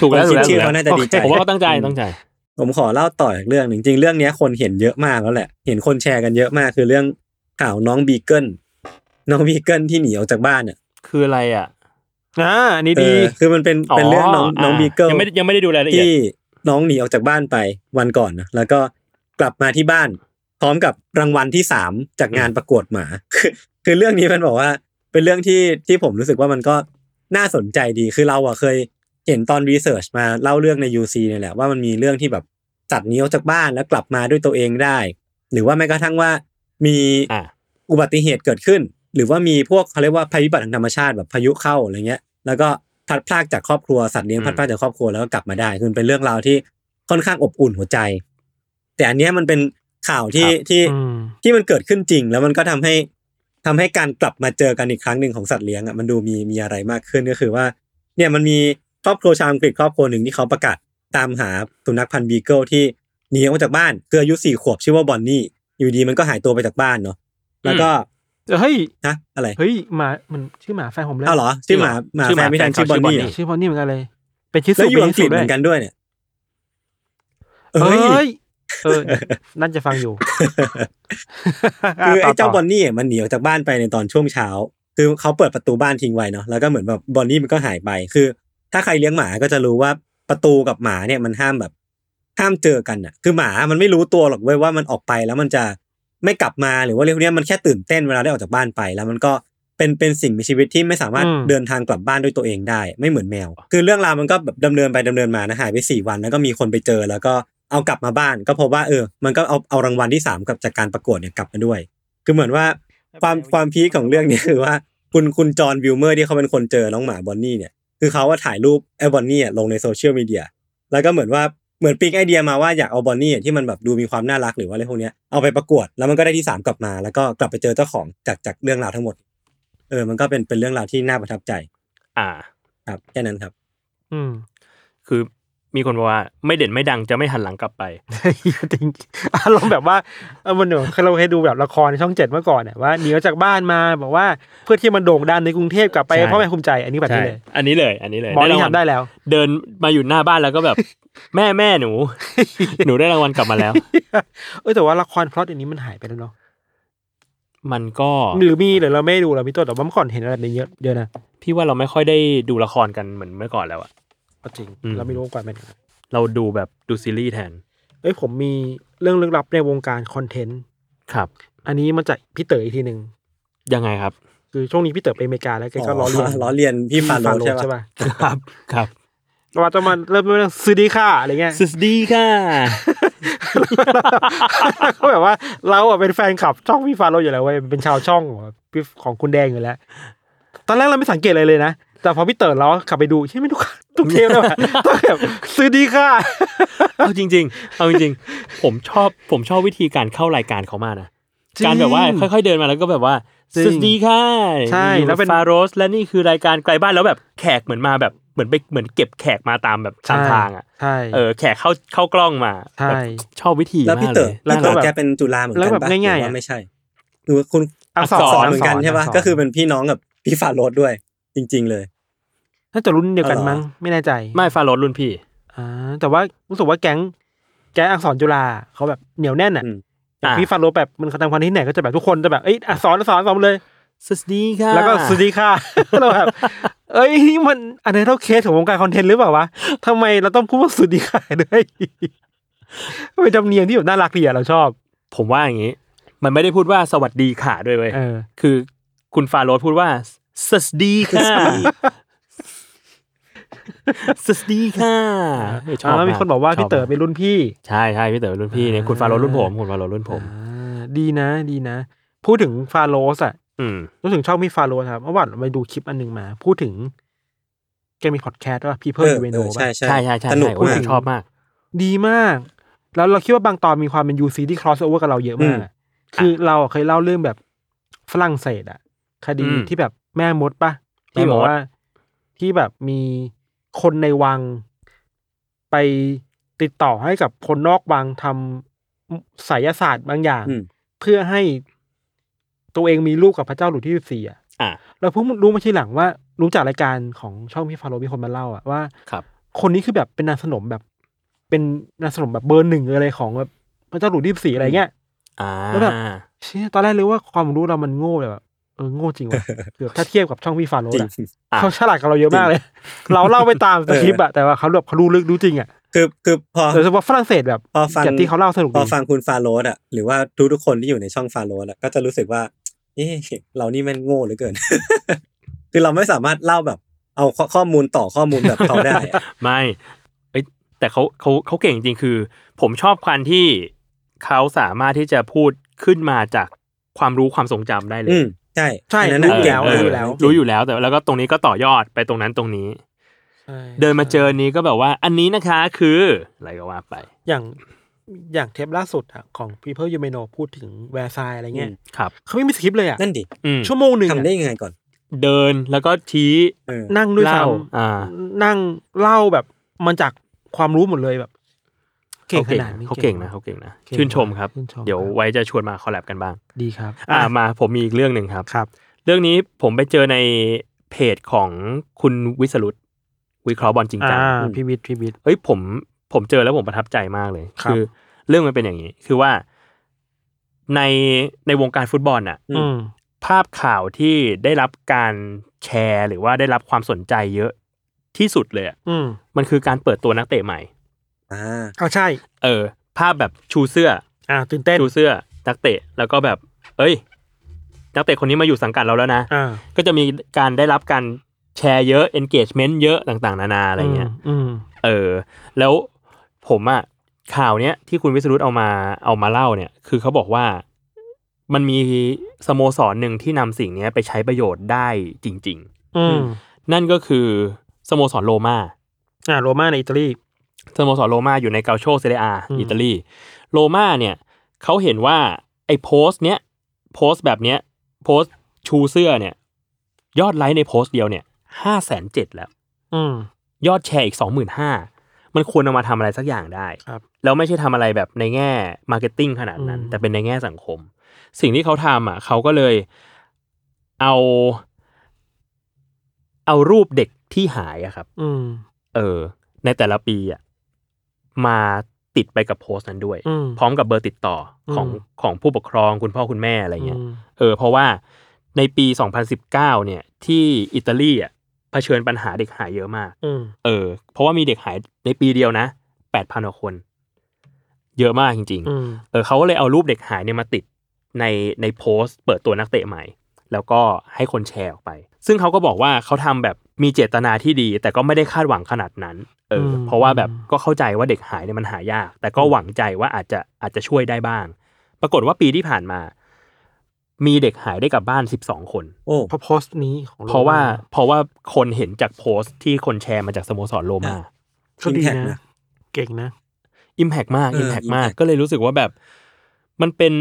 ถูกแล้วผมถูกคิดแล้วชื่อเขาน่าจะดีใจผมว่าเขาตั้งใจตั้งใจ ผมขอเล่าต่ออีกเรื่องหนึ่งจริงๆเรื่องเนี้ยคนเห็นเยอะมากแล้วแหละ เห็นคนแชร์กันเยอะมากคือเรื่องข่าวน้องบีเกิล น้องบีเกิลที่หนีออกจากบ้านเนี่ยคืออะไรอะอ่าอันนี้เอดีอคือมันเป็นเป็นเรื่องน้องน้องบีเกิลยังไม่ยังไม่ได้ดูรายละเอียดที่น้องหนีออกจากบ้านไปวันก่อนนะแล้วก็กลับมาที่บ้าน พร้อมกับรางวัลที่สามจากงานประกวดหมา คือคือเรื่องนี้มันบอกว่า เป็นเรื่องที่ที่ผมรู้สึกว่ามันก็น่าสนใจดีคือเราอะเคยเห็นตอนรีเสิร์ชมาเล่าเรื่องใน UC เนี่ยแหละว่ามันมีเรื่องที่แบบสัตว์หนีออกจากบ้านแล้วกลับมาด้วยตัวเองได้ หรือว่าแม้กระทั่งว่ามีอ่าอุบัติเหตุเกิดขึ้น หรือว่ามีพวกเขาเรียกว่าภัยพิบัติทางธรรมชาติแบบพายุเข้าอะไรเงี้ย แล้วก็พลัดพรากจากครอบครัวสัตว์เลี้ยงอืมพลัดพรากจากครอบครัวแล้วก็กลับมาได้คือมันเป็นเรื่องราวที่ค่อนข้างอบอุ่นหัวใจ แต่อันเนี้ยมันเป็นข่าวที่ที่อืมที่มันเกิดขึ้นจริง แล้วมันก็ทำให้ทำให้การกลับมาเจอกันอีกครั้งหนึ่งของสัตว์เลี้ยงอะมันดูมีมีอะไรมากขึ้นก็คือว่า เนี่ยมันมีครอบครัวชาวอังกฤษครอบครัวหนึ่งที่เขาประกาศตามหาสุนัขพันธุ์บีเกิลที่หนีออกมาจากบ้านคืออายุสี่ขวบชื่อว่าบอนนี่อยู่ดีมันก็หายตัวไปจากบ้านเนาะแล้วก็ เฮ้ยนะอะไรเฮ้ยหมามันชื่อหมาแฟนผมเลยอ้าวเหรอชื่อหมาหมาชื่อหแฟมานไม่ทันแฟนชื่อบอนเขาชื่อบอนนี่นี่ชื่อบอนนี่เหมือนกันเลย เป็นชิสุแล้วอยู่อังกฤษป็เหชิสุมือนกันด้วยเนี่ยเอ้เอ้ยยเออนั่นจะฟังอยู่คือไอ้เจ้าต่บอนนี่มันหนีออกจากบ้านไปในตอนช่วงเช้า คือเขาเปิดประตูบ้านทิ้งไว้เนาะแล้วก็เหมือนแบบบอนนี่มันก็หายไปคือ ถ้าใครเลี้ยงหมาก็จะรู้ว่าประตูกับหมาเนี่ยมันห้ามแบบห้ามเจอกันอะ คือหมามันไม่รู้ตัวหรอกเว้ยว่ามันออกไปแล้วมันจะ ไม่กลับมาหรือว่าเรื่องพวกเนี้ยมันแค่ตื่นเต้นเวลาได้ออกจากบ้านไป แล้วมันก็เป็นเป็นสิ่งมีชีวิตที่ไม่สามารถอืมเดินทางกลับบ้านด้วยตัวเองได้ ไม่เหมือนแมว คือเรื่องราวมันก็แบบดำเนินไปดำเนินมานะหายไปสี่วันแล้วก็มีคนไปเจอแล้วก็เอากลับมาบ้าน ก็พบว่าเออ มันก็เอาเอารางวัลที่สามกับจากการประกวดเนี่ยกลับมาด้วย คือเหมือนว่าความความพีคของเรื่องนี้คือว่าคุณคุณจอห์นวิลเมอร์ที่เขาเป็นคนเจอน้องหมาบอนนี่เนี่ยคือเขาว่าถ่ายรูปไอ้บอนนี่อะลงในโซเชียลมีเดียแล้วก็เหมือนว่า เหมือนปิ๊งไอเดียมาว่าอยากเอาบอนนี่อะที่มันแบบดูมีความน่ารักหรือว่าอะไรพวกเนี้ยเอาไปประกวดแล้วมันก็ได้ที่สามกลับมา แล้วก็กลับไปเจอเจ้าของจากจากเรื่องราวทั้งหมด เออ มันก็เป็นเป็นเรื่องราวที่น่าประทับใจ อ่า ครับแค่นั้นครับ อืม คือ มีคนบอกว่าไม่เด่นไม่ดังจะไม่หันหลังกลับไปจริงอารมณ์แบบว่าเออมันเหมือนเราเคยดูแบบละครในช่องเจ็ดเมื่อก่อนเนี่ยว่าหนีออกจากบ้านมาบอกว่าเพื่อที่มันโด่งดังในกรุงเทพกลับไปใช่เพราะแม่ภูมิใจอันนี้แบบใช่นี้เลย อันนี้เลย อันนี้เลยบอลนี่รางวัลทำได้แล้ว เดินมาอยู่หน้าบ้านแล้วก็แบบแม่แม่หนู หนูได้รางวัลกลับมาแล้ว เออแต่ว่าละครพล็อตอันนี้มันหายไปแล้วเนาะมันก็หรือมีหรือเราไม่ดูเรามีตัวแต่ว่าเมื่อก่อนเห็นอะไรแบบนี้เยอะเยอะนะพี่ว่าเราไม่ค่อยได้ดูละครกันเหมือนเมื่อก่อนแล้วอะ ก็จริง อืม เราไม่รู้ว่าก่อนเป็นยังไงเราดูแบบดูซีรีส์แทนเอ้ยผมมีเรื่องลึกลับในวงการคอนเทนต์ครับ อันนี้มาจากพี่เต๋ออีกทีหนึ่งยังไงครับ คือช่วงนี้พี่เต๋อไปอเมริกาแล้วแกก็ล้อเลียนล้อเลียนพี่ฟาโรห์ใช่ใช่ปะป่ะครับครับว่าจะมาเริ่มเรื่องซื้อดีค่าอะไรเงี้ย สวัสดีค่ะ เขาแบบว่าเราอะเป็นแฟนคลับช่องพี่ฟาโรห์อยู่แล้วเว้ยเป็นชาวช่องของพี่ของคุณแดงอยู่แล้ว ตอนแรกเราไม่สังเกตอะไรเลยนะ แต่พอพี่เต๋อเราขับไปดูใช่ไหมทุก ทุกเทปเลยว่ะต้องแบบซื้อดีค่ะ เอาจริง ๆ เอาจริงๆ ผมชอบผมชอบวิธีการเข้ารายการเขามากนะจริงการแบบว่าค่อยๆเดินมาแล้วก็แบบว่าจริงสวัสดีค่ะใช่อยู่แล้วเป็นฟาโรส และนี่คือรายการไกลบ้านแล้วแบบแขกเหมือนมาแบบเหมือนไปเหมือนเก็บแขกมาตามแบบตามทางอะใช่เออแขกเข้าเข้ากล้องมาใช่แบบชอบวิธีแล้วมาพี่กเต๋เลอยพี่เต๋อแล้วแบบแกเป็นจุฬาเหมือนแล้วกันแบบปะง่ายๆหรืออะว่าไม่ใช่คือคุณอักษอัรกษรเหมือนกันใช่ปะอักษรก็คือเป็นพี่น้องกับพี่ฟาโรห์ด้วย จริง ๆ เลย น่าจะรุ่นเดียวกันอ๋อเหรอมั้งไม่แน่ใจ ไม่ฟาโรสรุ่นพี่อ่าแต่ว่ารู้สึกว่าแก๊งแก๊งอักษรจุฬาเขาแบบเหนียวแน่นอะอืมอย่างอ่าพี่ฟาโรห์แบบมันทำคอนเทนต์ไหนก็จะแบบทุกคนจะแบบเอ้ยอักษรอักษรอักษรหมดเลยสวัสดีค่ะแล้วก็สวัสดีค่ะเราแบบเอ้ยนี่มันอันนี้เท่าเคสของวงการคอนเทนต์หรือเปล่าวะทำไมเราต้องพูดว่าสวัสดีค่ะด้วยเป็นจำเนียงที่แบบน่ารักดีอะเราชอบ ผมว่าอย่างนี้ มันไม่ได้พูดว่าสวัสดีค่ะด้วยเว้ยเออคือ คุณฟาโรสพูดว่าสวัสดีค่ะ สวัสดีค่ะเออชอบแล้วมีคนบอกว่าชพี่เต๋อเป็นรุ่นพี่ ใช่ใช่พี่เต๋อเป็นรุ่นพี่เนี่ยคุณฟาโรสรุ่นผมคุณฟาโรสรุ่นผมอ่าดีนะ ดีนะ พูดถึงฟาโรสอะอืมรู้ถึงช่องพี่ฟาโรสครับเมื่อวานไปดูคลิปอันหนึ่งมา พูดถึงแกมีพอดแคสต์ว่าพี่เพิ่เอมอเวโนเออใช่ใช่ใช่ใช่ใช่สนุกใช่โอ้ยมาผกมชอบมาก ดีมาก แล้วเราคิดว่าบางตอนมีความเป็น UC ที่ cross over กับเราเยอะมากอืมคือเราเคยเล่าเรื่องแบบฝรั่งเศสอะคดีอืมที่แบบแม่มดปะแม่ที่มดบอกว่าที่แบบมี คนในวังไปติดต่อให้กับคนนอกวังทำไสยศาสตร์บางอย่างอืมเพื่อให้ตัวเองมีลูกกับพระเจ้าหลุยที่สิบสี่อะอะเราเพิ่งรู้มาทีหลังว่ารู้จากรายการของช่องพี่ฟาโรห์มีคนมาเล่าอะว่าครับ คนนี้คือแบบเป็นนางสนมแบบ เป็นนางสนมแบบเบอร์หนึ่งเลยของแบบพระเจ้าหลุยที่สิบสี่อะไรเงี้ยอ่าแล้วแบบเชี่ยตอนแรกเลยว่าความรู้เรามันโง่เลยแบบ เออโง่จริงว่ะคือถ้าเทียบกับช่องพี่ฟาโรจริห์งอะอะเขาฉลาดกับเราเยอะมากเลย เราเล่าไปตามสคริปต์อะแต่ว่าเขาแบบเขารู้ลึกรู้จริงอะคือคือพอโดยเฉพาะฝรั่งเศสแบบพอฟังจากที่เขาเล่าสนุกพอดีฟังคุณฟาโรสอะหรือว่าทุกทุกๆคนที่อยู่ในช่องฟาโรสอะก็จะรู้สึกว่าเอ๊ะเรานี่แม่งโง่เหลือเกิน คือเราไม่สามารถเล่าแบบ เอาข้อข้อมูลต่อข้อมูลแบบเขาได้อะไม่เอ้ยแต่เขาเขาเขาเก่งจริงคือ ผมชอบคันที่เขาสามารถที่จะพูดขึ้นมาจากความรู้ความทรงจำได้เลอืยม ใช่ใช่อันนั้นรู้น่ะอยู่เก่งแล้วเออรู้อยู่แล้วรู้อยู่แล้วแต่แล้วก็ตรงนี้ก็ต่อยอดไปตรงนั้นตรงนี้ ใช่เดินมาเจอนี้ก็แบบว่า อันนี้นะคะคืออะไรก็ว่าไปอย่างอย่างเทปล่าสุดอะของ People You May Know พูดถึงแวร์ซายอะไรเงี้ยครับ เขาไม่มีสคริปต์เลยอะนั่นดิอืมชั่วโมงหนึ่งอะทำได้ยังไงก่อน เดินแล้วก็ชี้เออนั่งด้วยซ้เล่าอ่าำนั่งเล่าแบบมันจากความรู้หมดเลยแบบ เก่งขนาดนี้เขาเก่งนะเขาเก่งนะเก่งชื่นชมครับชื่นชมเดี๋ยวครับไว้จะชวนมาคอลแลบกันบ้าง ดีครับ อ่ามาผมมีอีกเรื่องหนึ่งครับครับ เรื่องนี้ผมไปเจอในเพจของคุณวิสรุตวิเคราะห์บอลจริงจังอ่าพีวิทย์พีวิทย์เฮ้ยผมผมเจอแล้วผมประทับใจมากเลยครับคือ เรื่องมันเป็นอย่างนี้ คือว่าในในวงการฟุตบอลน่ะอืมอืมภาพข่าวที่ได้รับการแชร์หรือว่าได้รับความสนใจเยอะที่สุดเลยอะอืมมันคือการเปิดตัวนักเตะใหม่ อ่าเอาใช่ เออ ภาพแบบชูเสื้อ อ่าตื่นเต้นชูเสื้อนักเตะ แล้วก็แบบ เอ้ยนักเตะคนนี้มาอยู่สังกัดเราแล้วนะ อ่าก็จะมีการได้รับการแชร์เยอะ engagement เยอะต่างๆ นานาอะไรเงี้ย อืมเออ แล้วผมอะข่าวเนี้ยที่คุณวิสรุตเอามาเอามาเล่าเนี่ย คือเขาบอกว่ามันมีสโมสรหนึ่งที่นำสิ่งเนี้ยไปใช้ประโยชน์ได้จริง อืมๆ นั่นก็คือสโมสรโรมา อ่าโรม่าในอิตาลี สโมสรโรมาอยู่ในกัลโช่เซเรียอาอืมอิตาลีโรมาเนี่ยเขาเห็นว่าไอ้โพสต์เนี้ยโพสต์แบบเนี้ยโพสต์ชูเสื้อเนี่ย ยอดไลค์ในโพสต์เดียวเนี่ยห้าแสนเจ็ดแล้วอืมยอดแชร์อีกสองหมื่นห้ามันควรเอามาทำอะไรสักอย่างได้ครับแล้วไม่ใช่ทำอะไรแบบในแง่ marketing ขนาดนั้นอืมแต่เป็นในแง่สังคม สิ่งที่เขาทำอะเขาก็เลยเอา เอารูปเด็กที่หายอะครับ อืมเออ ในแต่ละปีอะ มาติดไปกับโพสต์นั้นด้วยอืมพร้อมกับเบอร์ติดต่อของอืมของผู้ปกครองคุณพ่อคุณแม่อะไรเงี้ยอืมเออเพราะว่าในปี 2019 เนี่ย ที่อิตาลีอะเผชิญปัญหาเด็กหายเยอะมากอืมเออ เพราะว่ามีเด็กหายในปีเดียวนะ8,000กว่าคน เยอะมากจริงอืมๆเออเขาก็เลยเอารูปเด็กหายเนี่ยมาติดในในโพสต์ เปิดตัวนักเตะใหม่ แล้วก็ให้คนแชร์ออกไป ซึ่งเขาก็บอกว่าเขาทำแบบ มีเจตนาที่ดี แต่ก็ไม่ได้คาดหวังขนาดนั้น เอออมเพราะว่าแบบก็เข้าใจว่าเด็กหายเนี่ยมันหายาก แต่ก็หวังใจว่าอาจจะอาจจะช่วยได้บ้าง ปรากฏว่าปีที่ผ่านมา มีเด็กหายได้กลับบ้าน12คนโอ้เพราะโพสต์นี้ของโเพราะว่า เพราะว่าคนเห็นจากโพสต์ที่คนแชร์มาจากสโมสรโรมาก็ดี Impact นะนะเก่งนะimpact มากเออ impact มาก impact ก็เลยรู้สึกว่าแบบ มันเป็น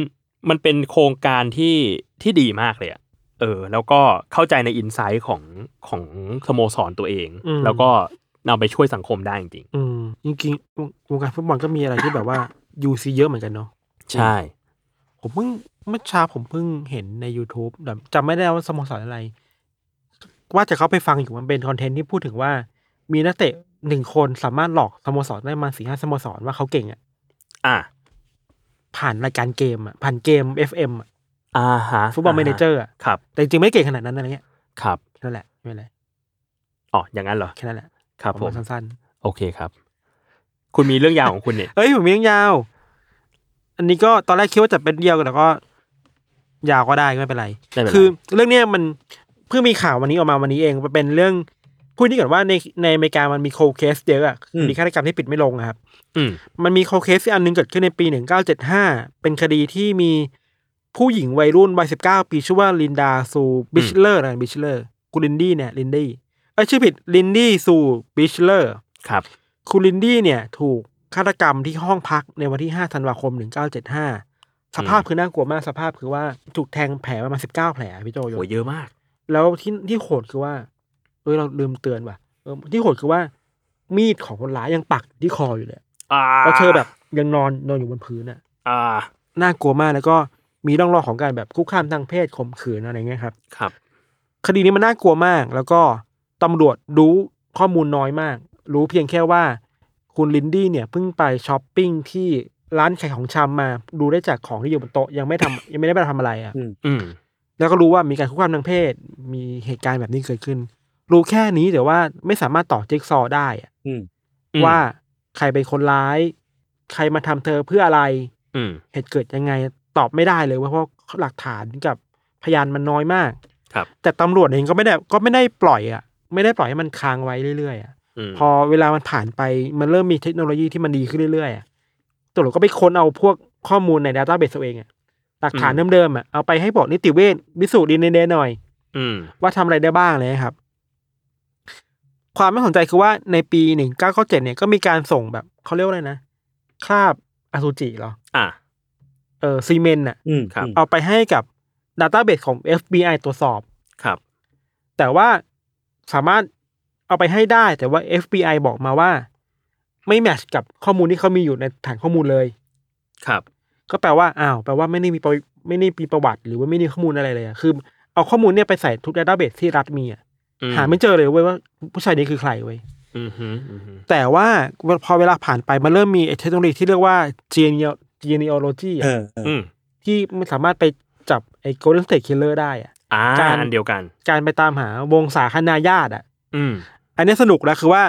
มันเป็นโครงการที่ที่ดีมากเลยอะ เออแล้วก็เข้าใจใน insight ของของสโมสรตัวเองอืมแล้วก็นำไปช่วยสังคมได้จริงอืมจริงๆวงวงการฟุตบอลก็มีอะไรที่แบบว่ายูซีเยอะเหมือนกันเนาะๆใช่ ผมเพิ่งเมื่อเช้าผมเพิ่งเห็นใน YouTube แบบจำไม่ได้ว่าสโมสรอะไร ว่าจะเขาไปฟังอยู่มันเป็นคอนเทนต์ที่พูดถึงว่า มีนักเตะหนึ่งคนสามารถหลอกสโมสรได้มาสี่ห้าสโมสรว่าเขาเก่งอะอะผ่านรายการเกมอะผ่านเกม FM อะ อ่าฮะฟุตบอล m ม n นเจอร์อะครับ แต่จริงๆไม่ได้เก่งขนาดนั้นอะไรเงี้ยครับนั่นแหละไม่เป็นไรอ๋ออย่างนั้นเหรอแค่นั้นแหละครับปะผมมาณสั้นโอเคครับ คุณมีเรื่องยาวของคุณเนี่ยๆเอ้ยผมมีเรื่องยาว อันนี้ก็ตอนแรกคิดว่าจะเป็นเดียวกันแต่ก็ ยาวก็ได้ไม่เป็นไรไม่เป็นไรคือเรื่องเนี้ยมันเพิ่งมีข่าววันนี้ออกมาวันนี้เองมันเป็นเรื่องพูดนี่ก่อนว่าในในอเมริกามันมี cold case เยอะอะอืมมีฆาตกรรมที่ปิดไม่ลงอะครับอืมมันมี cold case อันหนึงเกิดขึ้นในปีหนึ่งเก้าเจ็ดห้าเป็นคดีที่มี ผู้หญิงวัยรุ่นวัยสิบเก้าปีชื่อว่าลินดาซูบิชเลอร์นะบิชเลอร์คุณลินดี้เนี่ยลินดี้เอ้ยชื่อผิดลินดี้ซูบิชเลอร์ครับคุณลินดี้เนี่ยถูกฆาตกรรมที่ห้องพักในวันที่5ธันวาคม1975สภาพคือน่ากลัวมากสภาพคือว่าถูกแทงแผลประมาณ19แผลพี่โจโยโหเยอะมาก แล้วที่ที่โหดคือว่า เออเราลืมเตือนว่ะเออที่โหดคือว่า มีดของคนร้ายยังปักอยู่ที่คออยู่เลยอ่าแล้วเธอแบบยังนอนนอนอยู่บนพื้นอะ อ่าน่ากลัวมากแล้วก็ มีร่องรอยของการแบบคุกคามทางเพศข่มขืนอะไรเงี้ยครับ ครับ คดีนี้มันน่ากลัวมาก แล้วก็ตำรวจรู้ข้อมูลน้อยมาก รู้เพียงแค่ว่า คุณลินดี้เนี่ยเพิ่งไปช้อปปิ้งที่ร้านขายของชำมา ดูได้จากของที่อยู่บนโต๊ะยังไม่ทำยังไม่ได้ไปทำอะไรอะอืมแล้วก็รู้ว่ามีการคุกคามทางเพศ มีเหตุการณ์แบบนี้เกิดขึ้น รู้แค่นี้แต่ว่าไม่สามารถต่อจิ๊กซอว์ได้อะอืมอืมว่าใครเป็นคนร้าย ใครมาทำเธอเพื่ออะไร อืมเหตุเกิดยังไง ตอบไม่ได้เลยว่าเพราะหลักฐานกับพยานมันน้อยมาก ครับ แต่ตำรวจเองก็ไม่ได้ก็ไม่ได้ปล่อยอะ ไม่ได้ปล่อยให้มันค้างไว้เรื่อยๆอะมพอเวลามันผ่านไปมันเริ่มมีเทคโนโลยีที่มันดีขึ้นเรื่อยๆอะตำรวจก็ไปค้นเอาพวกข้อมูลในดัตต้าเบสตัวเองอะหลักฐานเดิมๆอะเอาไปให้บอกนิติเวชวิสูจน์ดีเนหน่อย อืมว่าทำอะไรได้บ้างเลยครับ ความน่าสนใจคือว่าในปีหนึ่งเก้าเก้าเจ็ดเนี่ยก็มีการส่งแบบเขาเรียกว่าอะไรนะคราบอสุจิเหรอ อะ เออซีเมนต์อะอืมครับอืมเอาไปให้กับดัตต้าเบสของ FBI ตรวจสอบ ครับ แต่ว่าสามารถเอาไปให้ได้แต่ว่า FBI บอกมาว่า ไม่แมทช์กับข้อมูลที่เขามีอยู่ในฐานข้อมูลเลย ครับ ก็แปลว่าอ้าวแปลว่าไม่ได้มีประไม่ได้มีประวัติ หรือว่าไม่ได้ข้อมูลอะไรเลยอะคือ เอาข้อมูลเนี่ยไปใส่ทุกดัตต้าเบสที่รัฐมีอะอืหาไม่เจอเลยเว้ยว่าผู้ชายนี้คือใครเว้ย อืมฮึอืมฮึแต่ว่าพอเวลาผ่านไปมันเริ่มมีเทคโนโลยีที่เรียกว่า gene- genealogy เออะอเอออืมที่มันสามารถไปจับไอ้ golden state killer ได้อะ อ่าการ อันเดียวกัน การไปตามหาวงศาคณาญาติอะ อืม อันนี้สนุกแล้วคือว่า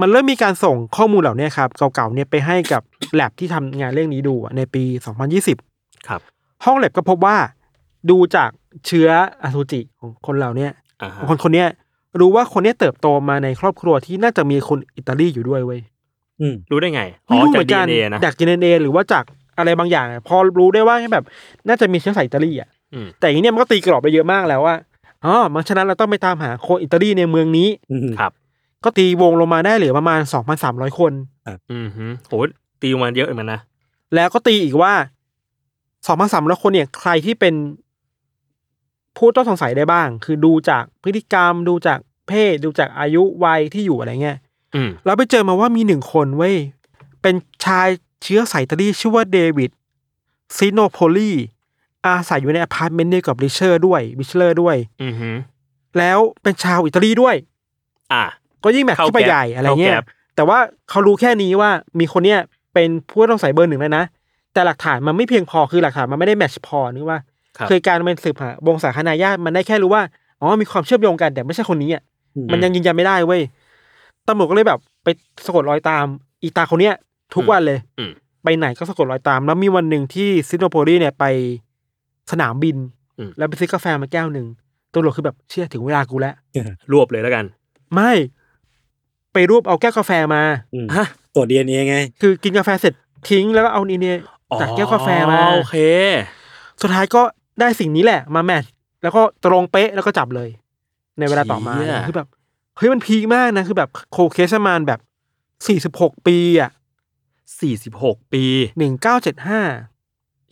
มันเริ่มมีการส่งข้อมูลเหล่านี้ครับเก่าๆเนี่ยไปให้กับ แลบที่ทำงานเรื่องนี้ดูอะในปี 2020 ครับ ห้องแลบก็พบว่า ดูจากเชื้ออสุจิของคนเหล่าเนี้ยอ่าฮะคนคนเนี้ยรู้ว่าคนเนี้ยเติบโตมาในครอบครัวที่น่าจะมีคนอิตาลีอยู่ด้วยเว้ย อืม รู้ได้ไง อ๋ไม่อรู้เหจากมือนดีกันเอ็นเอนะ จากดีเอ็นเอหรือว่าจาก อะไรบางอย่างอะพอรู้ได้ว่าแบบ น่าจะมีเชื้อสายอิตาลีอะอืมแต่อย่างนี้เนี่ยมันก็ตีกรอบไปเยอะมากแล้วว่าอ๋อมันฉะนั้นเราต้องไปตามหาคนอิตาลีในเมืองนี้อืมครับ ก็ตีวงลงมาได้เหลือประมาณ2,300คนอืมฮึโหตีมาเยอะเหมือนกันนะแล้วก็ตีอีกว่า2,300คนเนี่ย ใครที่เป็นผู้ต้องสงสัยได้บ้าง คือดูจากพฤติกรรม ดูจากเพศ ดูจากอายุวัยที่อยู่อะไรเงี้ยอืมเราไปเจอมาว่ามีหนึ่งคนเว้ยเป็นชาย เชื้อสายอิตาลีชื่อว่าเดวิดซิโนโพลีอาศัยอยู่ในอพาร์ตเมนต์เดียวกับริเชอร์ด้วยริเชอร์ด้วย อืมฮึแล้วเป็นชาวอิตาลีด้วย อะก็ยิ่ง match เข้าขึ้นไปแคบใหญ่อะไรเงี้เข้ายแคบแต่ว่าเขารู้แค่นี้ว่ามีคนเนี้ยเป็นผู้ต้องสงสัยเบอร์หนึ่งแล้วนะ แต่หลักฐานมันไม่เพียงพอคือหลักฐานมันไม่ได้ match พอนึกว่าครับเคยการมันสืบหาวงศาคณาญาติมันได้แค่รู้ว่าอ๋อมีความเชื่อมโยงกันแต่ไม่ใช่คนนี้อะอืมมันยังยืนยันไม่ได้เว้ยตำรวจก็เลยแบบไปสะกดรอยตามอีตาคนเนี้ย ทุกวันเลยอืมไปไหนก็สะกดรอยตาม แล้วมีวันหนึ่งที่ซิโนโพลีเนี่ยไปสนามบินอืมแล้วไปซื้อกาแฟมาแก้วหนึ่งตำรวจคือแบบเชื่อถึงเวลากูแล้วรวบเลยแล้วกัน ไม่ ไปรูปเอาแก้วกาแฟมาอืมฮะตรวจดีเอ็นเอไง คือกินกาแฟเสร็จทิ้งแล้วก็เอานี่เนี่ยตักแก้วกาแฟมาอ๋อโอเค สุดท้ายก็ได้สิ่งนี้แหละ มาแมทช์แล้วก็ตรงเป๊ะแล้วก็จับเลย ในเวลาต่อมาเชี่ยคือแบบเฮ้ยมันพีคมากนะคือแบบโคเคสมานแบบสี่สิบหกปีอะ สี่สิบหกปีหนึ่งเก้าเจ็ดห้า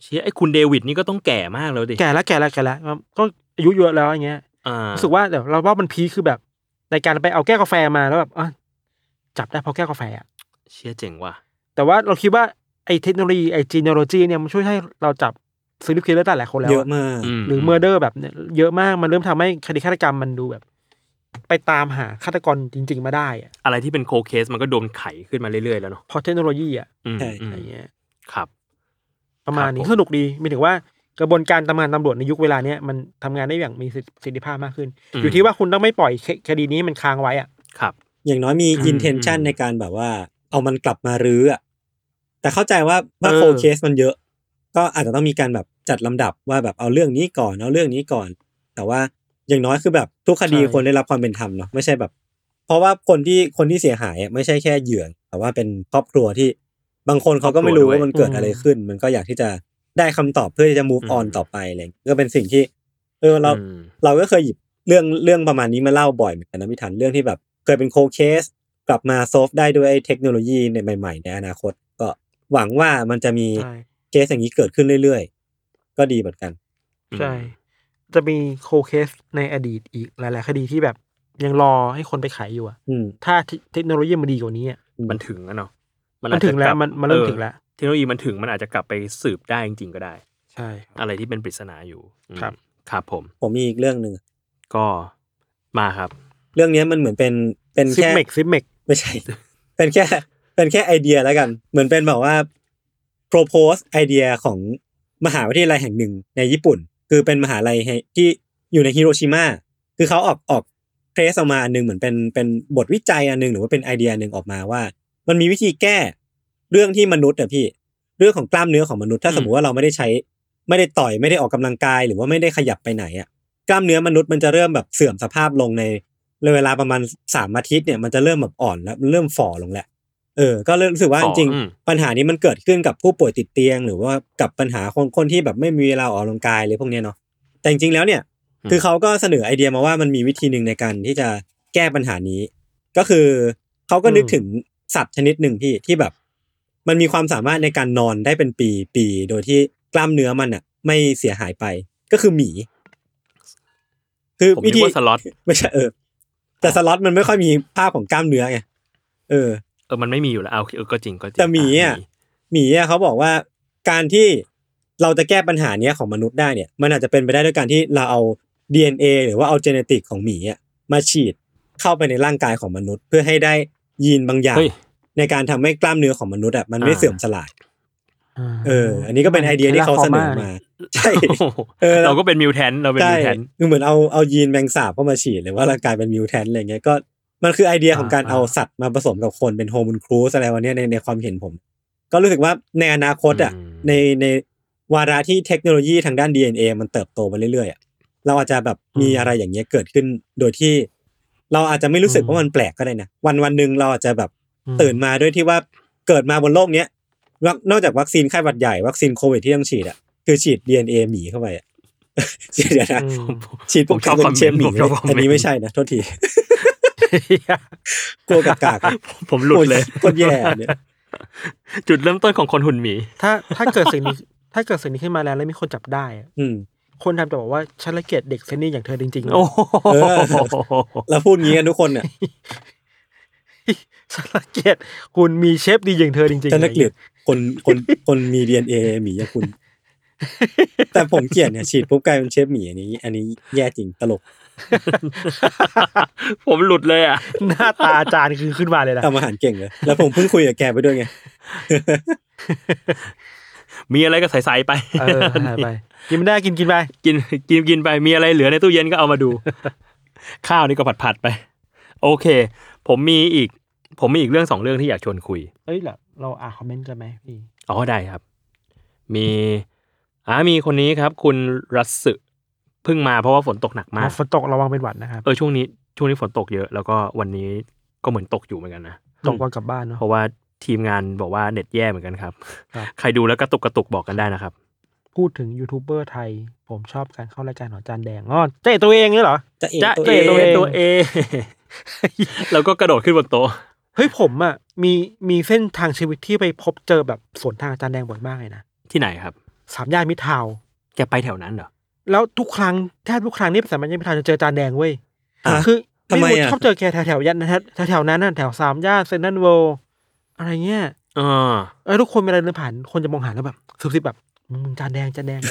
เชี่ยไอ้คุณเดวิดนี่ก็ต้องแก่มากแล้วดิ แก่แล้วแก่แล้วแก่แล้วก็อายุเยอะแล้วอย่างเงี้ยอ่ารู้สึกว่าเดี๋ยวเราว่ามันพีคคือแบบ ในการไปเอาแก้วกาแฟมาแล้วแบบอะจับได้เพราะแก้วกาแฟอะเชี่ยเจ๋งว่ะ แต่ว่าเราคิดว่าไอ้เทคโนโลยีไอ้ genealogy เนี่ยมันช่วยให้เราจับ serial killer ได้หลายคนแล้วเยอะอะมากหรือ murder แบบเนี่ยเยอะมากมันเริ่มทำให้คดีฆาตกรรมมันดูแบบ ไปตามหาฆาตกรจริง ๆ มาได้อะอะไรที่เป็น cold case มันก็โดนไขขึ้นมาเรื่อยๆแล้วเนาะเพราะเทคโนโลยีอะอืมใช่อืมอะไรเงี้ยครับ ประมาณนี้ครับผมสนุกดีหมายถึงว่ากระบวนการทำงานตำรวจในยุคเวลาเนี้ยมันทำงานได้อย่างมีประสิทธิภาพมากขึ้น อยู่ที่ว่าคุณต้องไม่ปล่อยคคดีนี้ให้มันค้างไว้อะครับ อย่างน้อยมีอืม intention อืมในการแบบว่า เอามันกลับมารื้ออะแต่เข้าใจว่าว่าเออโคเคสมันเยอะ ก็อาจจะต้องมีการแบบจัดลำดับว่าแบบเอาเรื่องนี้ก่อนเอาเรื่องนี้ก่อน แต่ว่า อย่างน้อยคือแบบทุกคดีควรได้รับความเป็นธรรมเนาะไม่ใช่แบบ เพราะว่าคนที่คนที่เสียหายอะไม่ใช่แค่เหยื่อแต่ว่าเป็นครอบครัวที่บางคนเขาก็ไม่รู้ว่ามันเกิดอะไรขึ้น มันก็อยากที่จะได้คำตอบเพื่อที่จะ move on ต่อไปอะไรอย่างเงี้ยก็เป็นสิ่งที่ เออเราอืมเราก็เคยหยิบเรื่องเรื่องประมาณนี้มาเล่าบ่อยเหมือนกันนะพี่ทันเรื่องที่แบบเคยเป็น cold case กลับมา solve ได้ด้วยเทคโนโลยีในใหม่ ๆ ในอนาคต ก็หวังว่ามันจะมีใช่เคสอย่างนี้เกิดขึ้นเรื่อยๆ ก็ดีเหมือนกัน ใช่ จะมี cold case ในอดีตอีกหลาย ๆ คดีที่แบบยังรอให้คนไปไขอยู่อะอืม ถ้าเทคโนโลยีมันดีกว่านี้อะมันถึงแล้วเนาะมันอาจจะถึงแล้วกบมันมันเริ่มออถึงแล้ว เทคโนโลยีมันถึงมันอาจจะกลับไปสืบได้จริงๆก็ได้ ใช่ อะไรที่เป็นปริศนาอยู่อืมครับ ครับผม ผมมีอีกเรื่องหนึ่งก็มาครับ เรื่องเนี้ยมันเหมือนเป็นเป็นซิปแค่ เมกซิปเมก ไม่ใช่ เป็นแค่ เป็นแค่ไอเดียแล้วกัน เหมือนเป็นแบบว่า propose ไอเดียของมหาวิทยาลัยแห่งหนึ่งในญี่ปุ่น คือเป็นมหาลัยที่อยู่ในฮิโรชิมาคือเขาออกออก press ออกมาอันหนึงเหมือนเป็นเป็นบทวิจัยอันหนึงหรือว่าเป็นไอเดียหนึ่งออกมาว่า มันมีวิธีแก้เรื่องที่มนุษย์อะพี่ เรื่องของกล้ามเนื้อของมนุษย์ถ้าอืมสมมติว่าเราไม่ได้ใช้ ไม่ได้ต่อยไม่ได้ออกกำลังกาย หรือว่าไม่ได้ขยับไปไหนอะกล้ามเนื้อมนุษย์มันจะเริ่มแบบเสื่อมสภาพลงในเลยเวลาประมาณสามอาทิตย์เนี่ยมันจะเริ่มแบบอ่อนแล้วเริ่มฝ่อลงแหละ เออ ก็เริ่มรู้สึกว่าฝ่จอริงอืมๆปัญหานี้มันเกิดขึ้นกับผู้ป่วยติดเตียง หรือว่ากับปัญหาคนคนที่แบบไม่มีเวลาออกกำลังกายเลยพวกเนี้ยเนาะ แต่จริงๆแล้วเนี่ย คือเขาก็เสนอไอเดียมาว่ามันมีวิธีหนึ่งในการที่จะแก้ปัญหานี้ ก็คือเขาก็นึกถึงสัตว์ชนิดหนึ่งพี่ที่แบบ มันมีความสามารถในการนอนได้เป็นปีปีโดยที่กล้ามเนื้อมันอะ ไม่เสียหายไปก็คือหมี คือผมวินึกธีว่าสล็อตไม่ใช่เออแต่สล็อตมันไม่ค่อยมีภาพของกล้ามเนื้อไงเออ เออมันไม่มีอยู่แล้วเอาเออก็จริงก็จริงแต่หมีอะหมีอะเขาบอกว่าการที่เราจะแก้ปัญหาเนี้ยของมนุษย์ได้เนี่ย มันอาจจะเป็นไปได้ด้วยการที่เราเอา DNA หรือว่าเอาเจเนติกของหมีอะมาฉีดเข้าไปในร่างกายของมนุษย์ เพื่อให้ได้ยีนบางอย่างเฮ้ยในการทำให้กล้ามเนื้อของมนุษย์อะมันไม่อ่าเสื่อมสลายเออ อันนี้ก็เป็นไอเดียที่เขาเสนอมา ใช่ เออ เราก็เป็น mutant เราเป็นใช่ mutantคือเหมือนเอาเอายีนแมงสาบเข้ามาฉีดหรือว่าร่างกายเป็น mutant อะไรเงี้ยก็ มันคือไอเดียของการอ่าเอาสัตว์มาผสมกับคนเป็น homunculus อะไรวันนี้ยในในความเห็นผม ก็รู้สึกว่าในอนาคตอะอืมในในวาระที่เทคโนโลยีทางด้าน DNA มันเติบโตไปเรื่อยๆอะเราอาจจะแบบมีอะไรอย่างเงี้ยเกิดขึ้นโดยที่ เราอาจจะไม่รู้สึกว่ามันแปลกก็ได้นะวันวันหนึ่งเราอาจจะแบบตื่นมาด้วยที่ว่าเกิดมาบนโลกเนี้ยนอกจากวัคซีนไข้หวัดใหญ่วัคซีนโควิดที่ต้องฉีดอะคือฉีด DNA หมีเข้าไปอะเดี๋ยวนะฉีดผมชอบเป็คอมนเมเชฟนต์หมีผมชอบคอมเมนต์อันนี้ไม่ใช่นะโทษที กลัวกากากๆอะผมหลุดเลยโคตรแย่เนี่ยจุดเริ่มต้นของคนหุ่นหมี ถ้าถ้าเกิดสิ่งนี้ ถ้าเกิดสิ่งนี้ขึ้นมาแล้วแล้วมีคนจับได้อะอืมคนทำจะบอกว่าฉันละเกียดเด็กเซนนี่อย่างเธอจริงๆโอ้โหเออแล้วพูดงี้กันทุกคนเนี่ยฉันละเกียดคุณมีเชฟดีอย่างเธอจริงๆจะนักเกลียดคนคนคนมี DNA หมีอย่างคุณ แต่ผมเกลียดเนี่ยฉีดปุ๊บกลายเป็นเชฟหมีอันนี้ อันนี้แย่จริงตลก ผมหลุดเลยอะ หน้าตาอาจารย์คือขึ้นมาเลยนะทำอาหารเก่งเลยแล้วผมเพิ่งคุยกับแกไปด้วยไง มีอะไรก็ใส่ๆไปเออหายไป กินไม่ได้กินกินไป กินกินกินไปมีอะไรเหลือในตู้เย็นก็เอามาดู ข้าวนี่ก็ผัดผัดๆไป โอเค ผมมีอีก ผมมีอีกเรื่องสองเรื่องที่อยากชวนคุย เอ้ยเราเราอ่านคอมเมนต์กันไหมพี่อ๋อได้ครับ มีอ่ามีคนนี้ครับ คุณรัสสึ เพิ่งมาเพราะว่าฝนตกหนักมากฝนตกระวังเป็นหวัดนะครับเออช่วงนี้ช่วงนี้ฝนตกเยอะ แล้วก็วันนี้ก็เหมือนตกอยู่เหมือนกันนะตกก่อนกลับบ้านเนาะเพราะว่าทีมงานบอกว่าเน็ตแย่เหมือนกันครับครับ ใครดูแล้วกระตุกกระตุกบอกกันได้นะครับ พูดถึงยูทูบเบอร์ไทย ผมชอบการเข้ารายการของจานแดงอ๋อเจ๊ตัวเองนี่เหรอจะเอจะตัวเอเองตัวเองตัวเอแล้วก็กระโดดขึ้นบนโต๊ะเฮ้ยผมอะมีมีเส้นทางชีวิตที่ไปพบเจอแบบสวนทางอาจารย์แดงบ่อยมากเลยนะที่ไหนครับ สามย่านมิตรทาวน์แกไปแถวนั้นเหรอ แล้วทุกครั้งแทบทุกครั้งที่ไปสามย่านมิตรทาวน์จะเจออาจารย์แดงเว้ยอะคือทำไมรู้อะชอบเจอแกแถวแถวๆย่านแถวแถวๆนั้นน่ะแถวสามย่านเซนทรัลเวิลด์อะไรเงี้ยเออเออทุกคนเวลาเดินผ่านคนจะมองหาแล้วแบบซุบซิบแบบมึงจารย์แดงจารย์แดง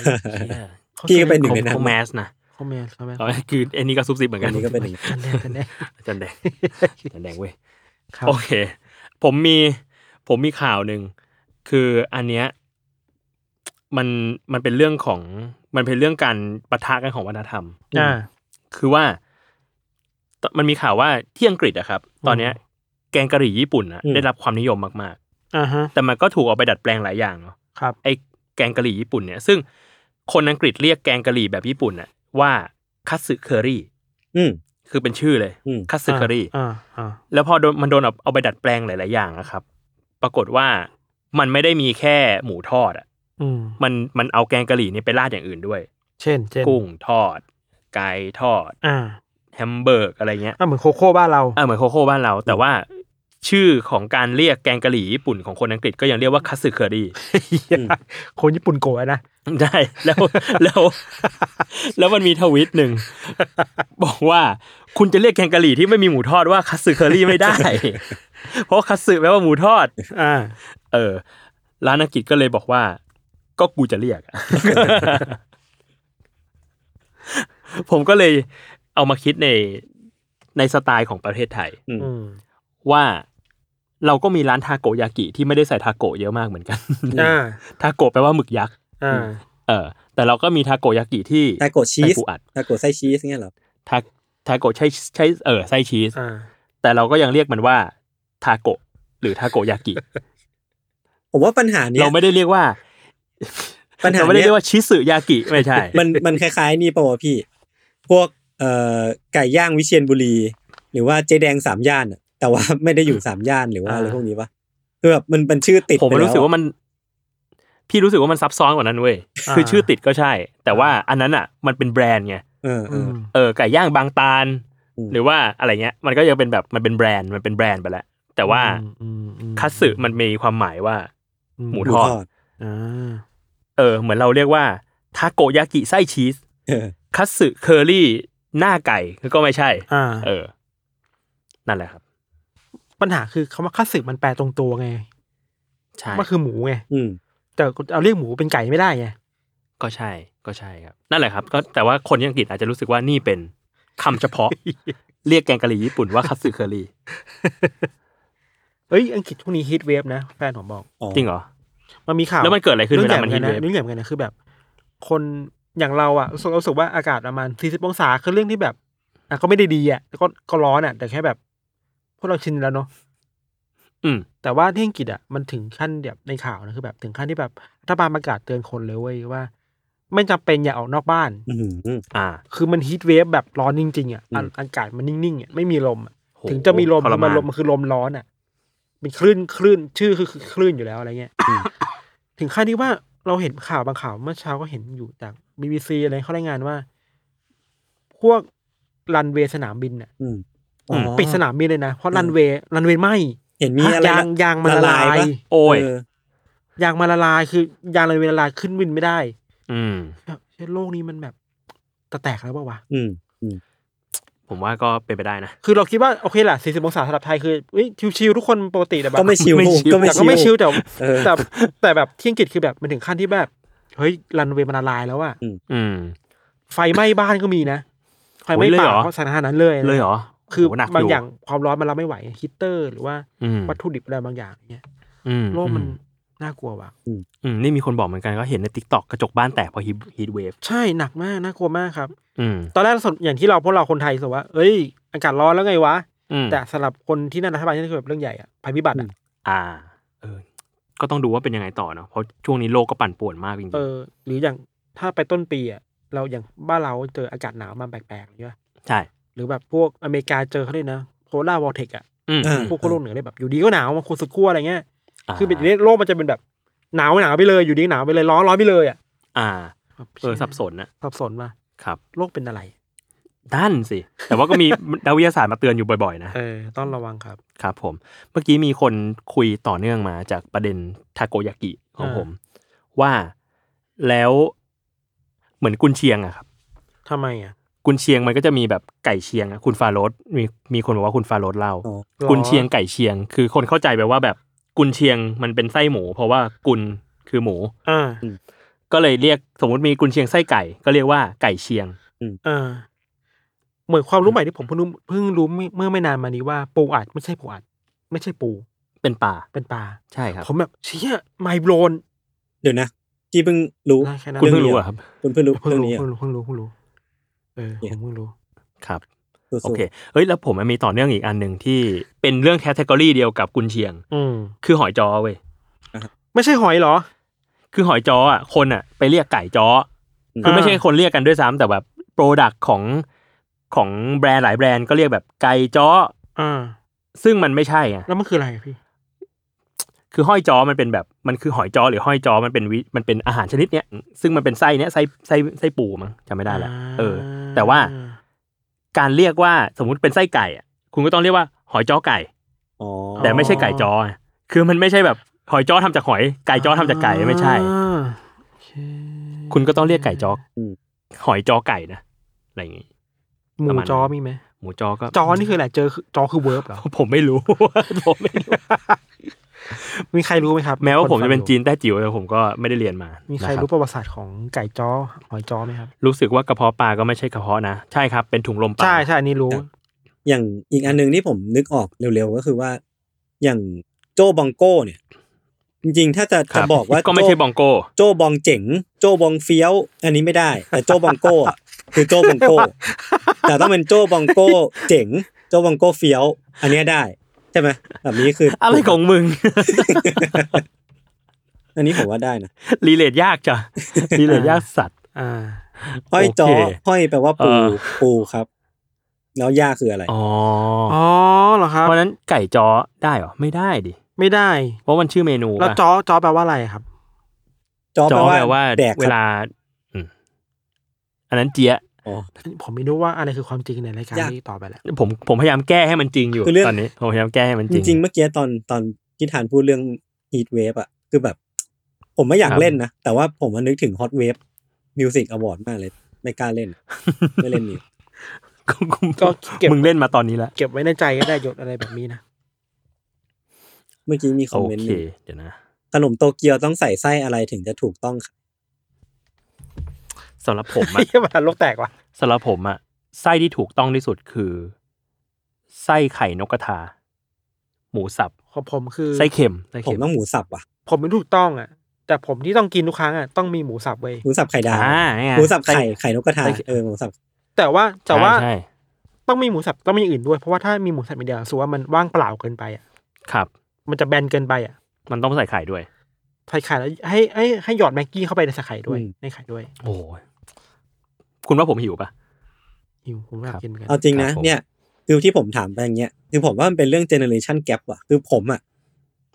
พี่ก็เป็นหนึ่งในนั้นเขา mass นะคอมเมนต์คอมเมนต์อ๋อคืออันนี้ก็ซุบซิบเหมือนกัอันนนี้ก็เป็นอย่างนี้จารย์แดงจารย์แดงอาจารย์แดงอาจารย์แดงเว้ยครับโอเค ผมมีผมมีข่าวหนึ่งคืออันเนี้ย มันมันเป็นเรื่องของมันเป็นเรื่องการปะทะกันของวัฒนธรรมอ่าคือว่าตมันมีข่าวว่าที่อังกฤษอะครับ ตอนเนี้ย แกงกะหรี่ญี่ปุ่นอะอืมได้รับความนิยมมากอ่าฮะๆแต่มันก็ถูกเอาไปดัดแปลงหลายอย่างเนาะครับไอ้แกงกะหรี่ญี่ปุ่นเนี่ย ซึ่งคนอังกฤษเรียกแกงกะหรี่แบบญี่ปุ่นอะว่าคัตสึเคอรี่อืมคือเป็นชื่อเลยอืม katsu curry อ่าอ่าแล้วพอโดนมันโดนเอาเอาไปดัดแปลงหลาย ๆ อย่างนะครับ ปรากฏว่ามันไม่ได้มีแค่หมูทอดอะอื มมันมันเอาแกงกะหรี่นี่ไปราดอย่างอื่นด้วย เช่น เช่น กุ้งทอด ไก่ทอดอ่า hamburg อะไรเงี้ยอ่าเหมือนโคโค่บ้านเราอ่าเหมือนโคโค่บ้านเรา แต่ว่าชื่อของการเรียกแกงกะหรี่ญี่ปุ่นของคนอังกฤษก็ยังเรียกว่า katsu curryคนญี่ปุ่นโกรธนะได้แล้วแล้ว แล้วมันมีทวิตหนึ่ง บอกว่าคุณจะเรียกแกงกะหรี่ที่ไม่มีหมูทอดว่าคัตสึเคอรี่ไม่ได้ เพราะคัตสึแปลว่าหมูทอด อ่า เออ ร้านอังกฤษก็เลยบอกว่า ก็กูจะเรียกอะผมก็เลยเอามาคิดในในสไตล์ของประเทศไทยอืมอืมว่าเราก็มีร้านทาโกยากิที่ไม่ได้ใส่ทาโกะเยอะมากเหมือนกันอ่าทาโกะแปลว่าหมึกยักษ์อ่าเออ แต่เราก็มีทาโกยากิที่ทาโกะชีสใส่ปูอัดทาโกะไส้ชีสเงี้ยเหรอทาทาโกะใช้ใช้เออไส้ชีสอ่าแต่เราก็ยังเรียกมันว่าทาโกะหรือทาโกยากิ ผมว่าปัญหาเนี้ยเราไม่ได้เรียกว่า ปัญหาเราไม่ได้เนี้เรียยกว่าชิสึยากิไม่ใช่ มันมันคล้ายๆนี่ป่าวะพี่ พวกเอ่อไก่ย่างวิเชียรบุรี หรือว่าเจแดงสามย่านอะแต่ว่าไม่ได้อยู่สามย่านหรือว่าอ่าอะไรพวกนี้ปะคือแบบมันเป็นชื่อติดผมไปรู้สึกแล้วว่ามัน พี่รู้สึกว่ามันซับซ้อนกว่านั้นเว้ยอ่าคือชื่อติดก็ใช่ แต่ว่าอันนั้นอะ มันเป็นแบรนด์ไงเออเออือมเออไก่ย่างบางตาลอืมหรือว่าอะไรเงี้ย มันก็ยังเป็นแบบมันเป็นแบรนด์มันเป็นแบรนด์ไปแล้วแต่ว่าอืมอืม katsu มันมีความหมายว่า หมูหมูทอดทอดอ่า เออ เหมือนเราเรียกว่าทาโกยากิไส้ชีสเออ katsu curry หน้าไก่ก็ไม่ใช่อ่าเออ นั่นแหละครับ ปัญหาคือคำว่าคัตสึมันแปลตรงตัวไงใช่มันคือหมูไงอืมแต่เอาเรียกหมูเป็นไก่ไม่ได้ไงก็ใช่ ก็ใช่ครับ นั่นแหละครับ ก็แต่ว่าคนที่อังกฤษอาจจะรู้สึกว่านี่เป็นคำเฉพาะ เรียกแกงกะหรี่ญี่ปุ่นว่าคัตสึเคอรี่เอ้ยอังกฤษช่วงนี้ฮิตเวฟนะแฟนผมบอกอ๋อจริงเหรอ มันมีข่าวแล้วมันเกิดอะไรขึ้นเรื่องเวใหญ่ลาเหมัมือนนฮิกันตนะเวฟเรื่องใหญ่เหมือนกันนะคือแบบ คนอย่างเราอะรู้สึกรู้สึกว่าอากาศประมาณ40องศาคือเรื่องที่แบบอะก็ไม่ได้ดีอะแต่ก็ก็ร้อนอะ แต่แค่แบบ พวกเราชินแล้วเนาะอืม แต่ว่าที่อังกฤษอะมันถึงขั้นแบบในข่าวนะคือแบบถึงขั้นที่แบบรัฐบาลประกาศเตือนคนเลยเว้ยว่า ไม่จำเป็นอย่าออกนอกบ้านอืมอ่า คือมันฮีทเวฟแบบร้อนจริงๆอะอืมอากาศมันนิ่งๆอะไม่มีลมอะโหถึงจะมีลมทรคือมามันนลมมันคือลมร้อนอะเป็นคลื่นคลื่นชื่อคือคือคลื่นอยู่แล้วอะไรเงี้ย ถึงขั้นที่ว่าเราเห็นข่าวบางข่าวเมื่อเช้าก็เห็นอยู่จากบีบีซีอะไรเขารายงานว่า พวกรันเวย์สนามบินอะอืมอืมอ๋อปิดสนามบินเลยนะ เพราะรันเวย์รันเวย์ไหมเห็นมีอะไรยางนะยางมันละลายปะโอ้ยเยางมันละลายคือยางรันเวย์ละลายขึ้นบินไม่ได้ อืมแบบเฮ้ยโลกนี้มันแบบตะแตกแล้วเปล่าวะอืม ผมว่าก็เป็นไปได้นะ คือเราคิดว่าโอเคแหละ 40 องศาสำหรับไทยคือเอ้ยชิวๆทุกคนปกติแต่แบบก็ไม่ชิวไม่ชิวก็ไม่แต่ชิก็วไม่ชิวแต่เออแต่แต่แบบที่อังกฤษคือแบบมันถึงขั้นที่แบบ เฮ้ยรันเวย์มันละลายแล้วอะอืม ไฟไหม้บ้านก็มีนะไฟไหม้โอ้ยเลยป่าเหรอเพราะสถานการณ์นั้นเลยนะเลยเหรอคือโหหนักบางยู่อย่างความร้อนมันรับไม่ไหวฮีตเตอร์ หรือว่าอืมวัตถุดิบอะไรบางอย่างเนี่ยอืมโลกมันอื น่ากลัวว่ะอืมนี่มีคนบอกเหมือนกันก็เห็นใน TikTok กระจกบ้านแตกเพราะ heat wave ใช่หนักมากน่ากลัวมากครับ อืมตอนแรกสนอย่างที่เราพวกเราคนไทยรู้สึกว่า เอ้ย อากาศร้อนแล้วไงวะอืมแต่สำหรับคนที่นั่นรัฐบาลนี่คือแบบเรื่องใหญ่อะภัยพิบัติอะอ่า เออ ก็ต้องดูว่าเป็นยังไงต่อเนาะเพราะช่วงนี้โลกก็ปั่นป่วนมากจริงเออ หรืออย่างถ้าไปต้นปีอะเราอย่างบ้านเราเจออากาศหนาวมาแปลกๆใช่ปะๆใช่ หรือแบบพวกอเมริกาเจอเขาเลยนะ polar vortex อะอืมอ่าพวกโลกเหนือเลยแบบอยู่ดีก็หนาวมาคูสุดขั้วอะไรเงี้ยา คือเป็นโลกมันจะเป็นแบบหนาวหนาวไปเลยอยู่ดีหนาวไปเลยร้อนร้อนไปเลยอะอ่าแบบเออสับสนนะสับสนว่าครับ โลกเป็นอะไรนั่นสิ แต่ว่าก็มีนักวิทยาศาสตร์มาเตือนอยู่บ่อยๆนะเออต้องระวังครับ ครับผม เมื่อกี้มีคนคุยต่อเนื่องมาจากประเด็นทาโกยากิของอ่าผม ว่าแล้วเหมือนกุนเชียงอะครับทำไมอะกุนเชียงมันก็จะมีแบบไก่เชียงอะคุณฟาโรสมีมีคนบอกว่าคุณฟาโรสเล่าอ๋อหรอกุนเชียงไก่เชียง คือคนเข้าใจไปว่าแบบ กุนเชียงมันเป็นไส้หมู เพราะว่ากุนคือหมูอ่าก็เลยเรียกสมมติมีกุนเชียงไส้ไก่ ก็เรียกว่าไก่เชียงอ่าเหมือนความรู้ใหม่ที่ผมเพิ่งรู้เพิ่งรู้เมื่อเมื่อไม่นานมานี้ว่าปูอัดไม่ใช่ปูอัด ไม่ใช่ปู เป็นปลาเป็นปลาใช่ครับ ผมแบบเชี่ยไมโบรนเดี๋ยวนะที่เพิ่งรู้ได้แค่นั้นคุณเพิ่งนี้รู้หอะครับคุณเพิ่งรู้เพิ่งเรื่องรู้นี้เหรเพิ่งอรู้เพิ่งรู้เพิ่งรู้เออเนี่ยผมเพิ่งรู้ครับสู้ๆ โอเคเฮ้ยแล้วผมมันมีต่อเนื่องอีกอันหนึ่งที่เป็นเรื่องแคตตากรีเดียวกับกุนเชียง อืมคือหอยจอเว้ยไม่ใช่หอยเหรอ คือหอยจออะคนอะ ไปเรียกไก่จอคือไม่ใช่คนเรียกกันด้วยซ้ำแต่แบบโปรดักของของแบรนด์หลายแบรนด์ก็เรียกแบบไก่จออ่าซึ่งมันไม่ใช่ไงแล้วมันคืออะไรอะพี่ คือห้อยจอมันเป็นแบบมันคือหอยจอหรือห้อยจอมันเป็นวิมันเป็นอาหารชนิดเนี้ยซึ่งมันเป็นไส้เนี้ยไส้ไส้ไส้ปูมั้งจำไม่ได้ละเออ แต่ว่า การเรียกว่าสมมุติเป็นไส้ไก่อะคุณก็ต้องเรียกว่าหอยจอไก่อ๋อแต่ไม่ใช่ไก่จอไงคือมันไม่ใช่แบบหอยจอทำจากหอยไก่จอทำจากไก่ไม่ใช่อ่าโอเคคุณก็ต้องเรียกไก่จออืมหอยจอไก่นะอะไรอย่างงี้หมูประมาณนั้นจอมีไหมหมูจอก็จอนี่คืออะไรเจอคือจอคือเวิร์บเหรอผมไม่รู้ผมไม่รู้ มีใครรู้ไหมครับ แม้ว่าผมจะเป็นคฟังจีนแต้จิ๋วแต่ผมก็ไม่ได้เรียนมา มีมีใครรู้ประวัติศาสตร์ของไก่จอหอยจ๊อไหมครับ รู้สึกว่ากระเพาะปลาก็ไม่ใช่กระเพาะนะ ใช่ครับ เป็นถุงลมปลา ใช่ใช่อันนี้รู้ อย่างอีกอันหนึ่งที่ผมนึกออกเร็วๆก็คือว่า อย่างโจบองโก้เนี่ย จริงๆ ถ้าจะคจะรับบอกว่าก็ไม่ใช่บองโก้ โจบองเจ๋ง โจบองเฟี้ยว อันนี้ไม่ได้ แต่โจบองโก้อะคือโจบองโก้ แต่ต้องเป็นโจบองโก้เจ๋ง โจบองโก้เฟี้ยว อันเนี้ยได้ใช่ไหมแบบนี้คืออะไรของมึง อันนี้ผมว่าได้นะรีเลทยากจ้ะรีเลทยากสัตว์อ่าห้อยจอโอเคห้อยแปลว่าปูเออปูครับ แล้วย่าคืออะไรอ๋ออ๋อเหรอครับเพราะฉะนั้นไก่จ้อได้เหรอไม่ได้ดิไม่ได้ เพราะมันชื่อเมนูแล้วปะจ้อจ้อแปลว่าอะไรครับจอจ้อแปแปลลว่าว่าแดกเวครับลาอืมอันนั้นเจี๊ยะ อ๋อผมไม่รู้ว่าอะไรคือความจริงในรายการยาก นี้ต่อไปแหละผมผมพยายามแก้ให้มันจริงอยู่คือเรื่อง ตอนนี้ผมพยายามแก้ให้มันจจริง ริงๆ เมื่อกี้ตอนตอนที่ทานพูดเรื่อง heat wave อะคือแบบ ผมไม่อยากครับ เล่นนะ แต่ว่าผมมันนึกถึง hot wave music award มากเลย ไม่กล้าเล่น ไม่เล่นนี่ก็เก็บมึงเล่นมาตอนนี้แล้วเก็บไว้ในใจก็ได้ยศอะไรแบบนี้นะเมื่อกี้มีคอมโอเมนต์เค หนึ่งเดี๋ยวนะ ขนมโตเกียวต้องใส่ไส้อะไรถึงจะถูกต้องครับ สำหรับผมอะเฮียมันโลกแตกว่ะสำหรับผมอะไส้ที่ถูกต้องที่สุดคือไส้ไข่นกกระทา หมูสับของผมคือไส้เค็มไส้ผมเค็มต้องหมูสับว่ะ ผมไม่ถูกต้องอะ แต่ผมที่ต้องกินทุกครั้งอะต้องมีหมูสับเว้ยหมูสับไข่ดาวอ่าไงหมูสับไข่ส้ไข่นกกระทาไส้ เออหมูสับแต่ว่าแต่ว่าใช่ใช่ต้องมีหมูสับต้องมีอย่างอื่นด้วย เพราะว่าถ้ามีหมูสับมีเดียวรู้สึกว่ามันว่างเปล่าเกินไปอะครับ มันจะแบนเกินไปอะมันต้องใส่ไข่ด้วย ใส่ไข่แล้วให้ให้ให้หยอดแม็กกี้เข้าไปในใส่ไข่ด้วยในไข่ด้วย โอ้ย คุณว่าผมหิวปะหิวผมอยากครับกินเหมือนกันเอาจริงนะครับผมเนี่ยคือที่ผมถามไปอย่างเงี้ยคือผมว่ามันเป็นเรื่องเจเนอเรชันแก p ว่ะคือผมอะ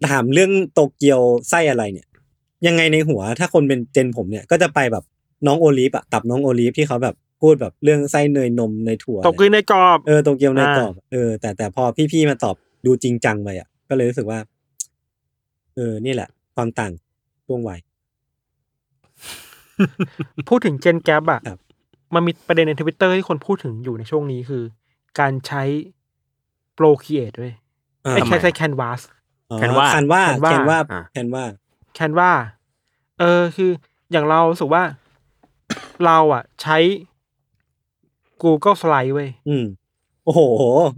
ถามเรื่องโตเกียวไส้อะไรเนี่ย ยังไงในหัวถ้าคนเป็น gen ผมเนี่ยก็จะไปแบบน้องโอลิฟอะตับน้องโอลิฟที่เขาแบบพูดแบบเรื่องไส้เนยนมเนยถั่วตกกลืนในกรอบเออโตเกียวเนยอ่ากรอบเออแต่แต่พอพี่ๆมาตอบดูจริงจังไปอะก็เลยรู้สึกว่า เออนี่แหละ ความต่างช่วงวัยพูดถึงเจนแก p อะครับ มันมีประเด็นในทวิตเตอร์ที่คนพูดถึงอยู่ในช่วงนี้คือ การใช้ Procreate ด้วยอ่าไอ้แค่ใช้ Canvas อ๋อ Canva Canva Canva Canva อ่า Canva Canva เออคืออย่างเรารู้สึกว่า เราอะ ใช้ Google Slide เว้ยอืมโอ้โห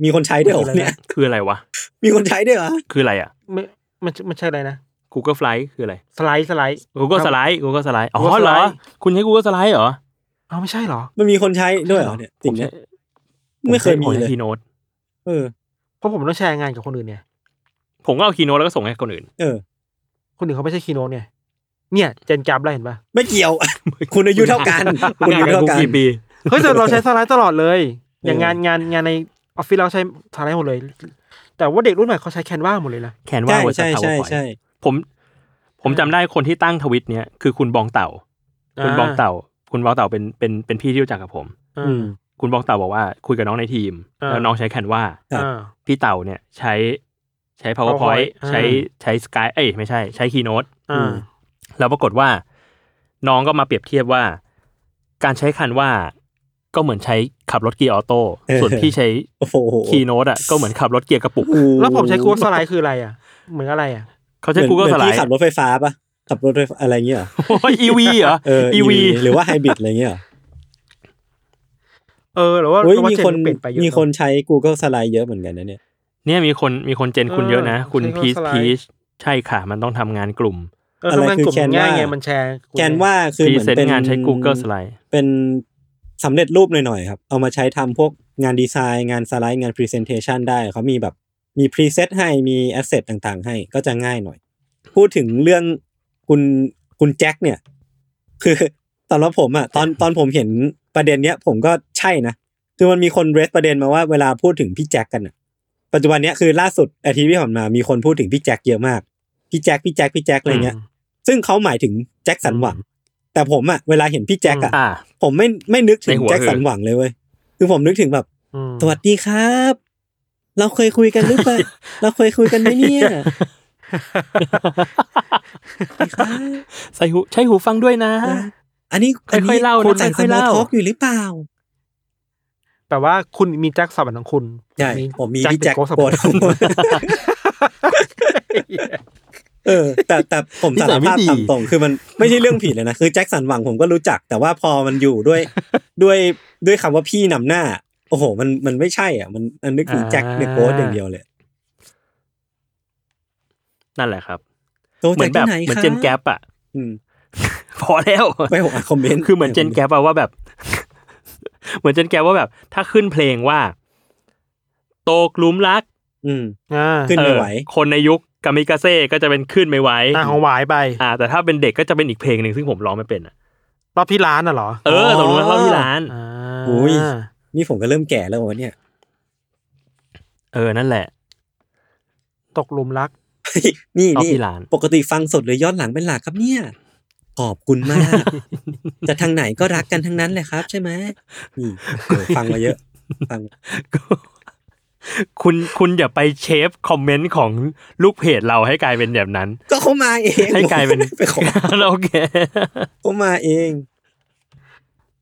มีคนใช้ด้วยเหรอเนี่ย คืออะไรวะ มีคนใช้ด้วยเหรอ คืออะไรอะไม่มันมันใช่อะไรนะ Google Flight คืออะไร สไลด์สไลด์ Google Slide Google Slide อ๋อ Google เหรอ Slide คุณใช้ Google Slide เหรอ อ้าวไม่ใช่เหรอ มันมีคนใช้ด้วยเหรอเนี่ยผสิ่มงใช้เนี้ยไม่เคยมีผเลยใช้คีโนตเออเพราะผมต้องแชร์งานกับคนอื่นเนี่ยผมก็เอาคีโนตแล้วก็ส่งให้คนอื่น เออ คนอื่นเขาไม่ใช่คีโนเนี่ยเนี่ยเจนแก p แล้วเห็นปะไม่เกี่ยว คุณอายุเท่ากัน คุณอายุเท่ากันกี่ปีเฮ้ยแต่เราใช้สไลด์ตลอดเลย อย่างงานงานงานในออฟฟิศเราใช้สไลด์หมดเลย แต่ว่าเด็กรุ่นใหม่เขาใช้แคนวาหมดเลยนะแคนวาใช่เวอร์ชันใช่ใช่ PowerPoint ใช่ผม ผมจำได้คนที่ตั้งทวิตเนี้ยคือคุณบองเต่า คุณอ่าบองเต่า คุณบองเต่าเป็นเป็นเป็นพี่ที่รู้จักกับผมอ่าอืม คุณบองเต่าบอกว่าคุยกับน้องในทีม อ่า แล้วน้องใช้แคนวาครับ อ่า พี่เต่าเนี่ยใช้ใช้ PowerPoint powerpoint อ่า ใช้ใช้สกายเอ้ยไม่ใช่ใช้คีโนตอ่าแล้วปรากฏว่า น้องก็มาเปรียบเทียบว่า การใช้คันว่าก็เหมือนใช้ขับรถเกียร์ออโต้เออ ส่วนพี่ใช้โอ้โหคีโนตอะก็เหมือนขับรถเกียร์กระปุก แล้วผมใช้ Google Slide คืออะไรอะ เหมือนอะไรอะ เขาใช้เหมือน Google เหมือน Slide พี่ขับรถไฟฟ้าปะ ขับรถไฟฟ้าอะไรเงี้ยเหรอโอ้ย EV เหรอเออ EV หรือว่าไฮบริดอะไรเงี้ยเหรอเออหรือว่าโอ้ยหรือว่ามีเจนคนเปลี่ยนไปเยอะมีเอะคนใช้ Google Slide เยอะเหมือนกันนะเนี่ย เนี่ยมีคนมีคนเจนคุณเยอะนะเออคุณใช้พีช Google พี Slide ชใช่ค่ะ มันต้องทำงานกลุ่มเอออะไรทำงานคือกลุ่ม Canva ง่ายไงมันแชร์กันว่าคือพรีเหมือนเซนเป็นต์งานใช้ Google Slide เป็นสำเร็จรูปหน่อยๆครับ เอามาใช้ทำพวกงานดีไซน์ งานสไลด์งาน presentation ได้ เขามีแบบมี preset ให้มี asset ต่างๆ ให้ก็จะง่ายหน่อย พูดถึงเรื่อง คุณคุณแจ็คเนี่ย คือตอนรับผมอะตอนตอนผมเห็นประเด็นเนี้ย ผมก็ใช่นะคือมันมีคน raise ประเด็นมาว่าเวลาพูดถึงพี่แจ็คกันอะปัจจุบันเนี้ยคือล่าสุดอาทิตย์ที่ผ่านมามีคนพูดถึงพี่แจ็คเยอะมากพี่แจ็คพี่แจ็คพี่แจ็คอะไรเงี้ย ซึ่งเขาหมายถึงแจ็คสันหวัง แต่ผมอะเวลาเห็นพี่แจ็คอะอ่าผมไม่ไม่นึกถึในงหัวแจ็คสันคือหวังเลยเว้ยคือผมนึกถึงแบบอืมสวัสดีครับ เราเคยคุยกันหรือเปล่าเราเคยคุยกันไหมเนี่ย ใส่หูใช้หูฟังด้วยนะ อันนี้ค่อยๆนนี้เล่านะคุณอ่านค่สอยๆมอเล่าทอกอยู่หรือเปล่าแปลว่าคุณมีแจ็คสับของคุณใช่ผมมีพี่แจ็คเป็น Ghost โปรด Support เออ แต่แต่ผมนิสัสายรไม่ภาพดีตามตรงคือมันไม่ใช่เรื่องผิดเลยนะคือแจ็คสันหวังผมก็รู้จัก แต่ว่าพอมันอยู่ด้วยด้วยด้วยคำว่าพี่นำหน้า โอ้โห มันมันไม่ใช่อะ มันมันนึกถึงแจ็คเดอะโกสอย่างเดียวเลย นั่นแหละครับโตเหมืจาอกนแบที่บไหนเหมือนคะเจนแกปอะอืมพอแล้วไม่ผมอ่านคอมเมนต์คือเหมือนเจนแกปอะว่าแบบ เหมือนเจนแกปว่าแบบ ถ้าขึ้นเพลงว่า โตกลุมรัก อืมอ่าขึ้นไม่ไหวเออคนในยุคกามิกาเซ่ก็จะเป็นขึ้นไม่ไหวหน้าของหวายไป อ่า แต่ถ้าเป็นเด็กก็จะเป็นอีกเพลงหนึ่งซึ่งผมร้องไม่เป็นอะรอบที่ร้านน่ะเหรอ เออตรงนู้นเล่าที่ร้านอ่าอุ้ยนี่ผมก็เริ่มแก่แล้ววะเนี่ย เออนั่นแหละ ตกหลุมรัก นี่เอานี่ที่ร้านปกติฟังสดหรือย้อนหลังเป็นหลักครับเนี่ย ขอบคุณมาก จะทางไหนก็รักกันทั้งนั้นเลยครับ ใช่ไหมนี่เออฟังมาเยอะ ฟังคุณคุณอย่าไปเชฟคอมเมนต์ของลูกเพจเราให้กลายเป็นแบบนั้น ก็เขามาเอง ให้กลายเป็นผมไม่ได้ไปขอโอเคเขามาเอง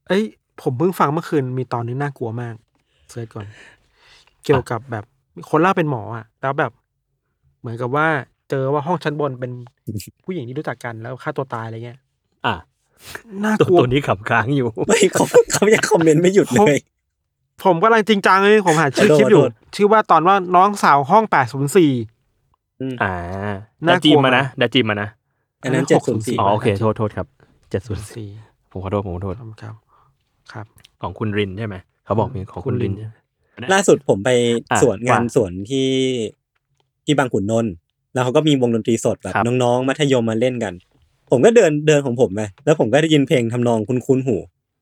เอ้ย ผมเพิ่งฟังเมื่อคืนมีตอนนี้น่ากลัวมากเสิร์ชก่อน เกี่ยวกับแบบคนเล่าเป็นหมออะ แล้วแบบ เหมือนกับว่าเจอว่าห้องชั้นบนเป็นผู้หญิงที่รู้จักกันแล้วฆ่าตัวตายอะไรเงี้ย อะน่าตัวกลัวตัวนี้ขำค้างอยู่ไม่เขาเขายังคอมเมนต์ไม่หยุดเลย ผมกำลังจริงจังเลยผมหาชื่อขอโทษคลิปอยู่ขอโทษชื่อว่าตอนว่าน้องสาวห้องแปดศูนย์สี่อ่าน่าดากลัวจิมมานะมากดาจิมมานะอันนั้นเจ็ดศูนย์สี่อ๋อโอเคโทษโทษครับเจ็ดศูนย์สี่ผมขอโทษผมขอโทษครับ ครับครับของคุณรินใช่ไหมเขาบอกมีของคุณรินคุณรินใช่ไหมล่าสุดผมไปอะสวนงานว่าสวนที่ ที่บางขุนนนท์แล้วเขาก็มีวงดนตรีสดแบบครับ น้องๆ มัธยมมาเล่นกัน ผมก็เดินเดินของผมไปแล้วผมก็ได้ยินเพลงทำนองคุ้นๆหู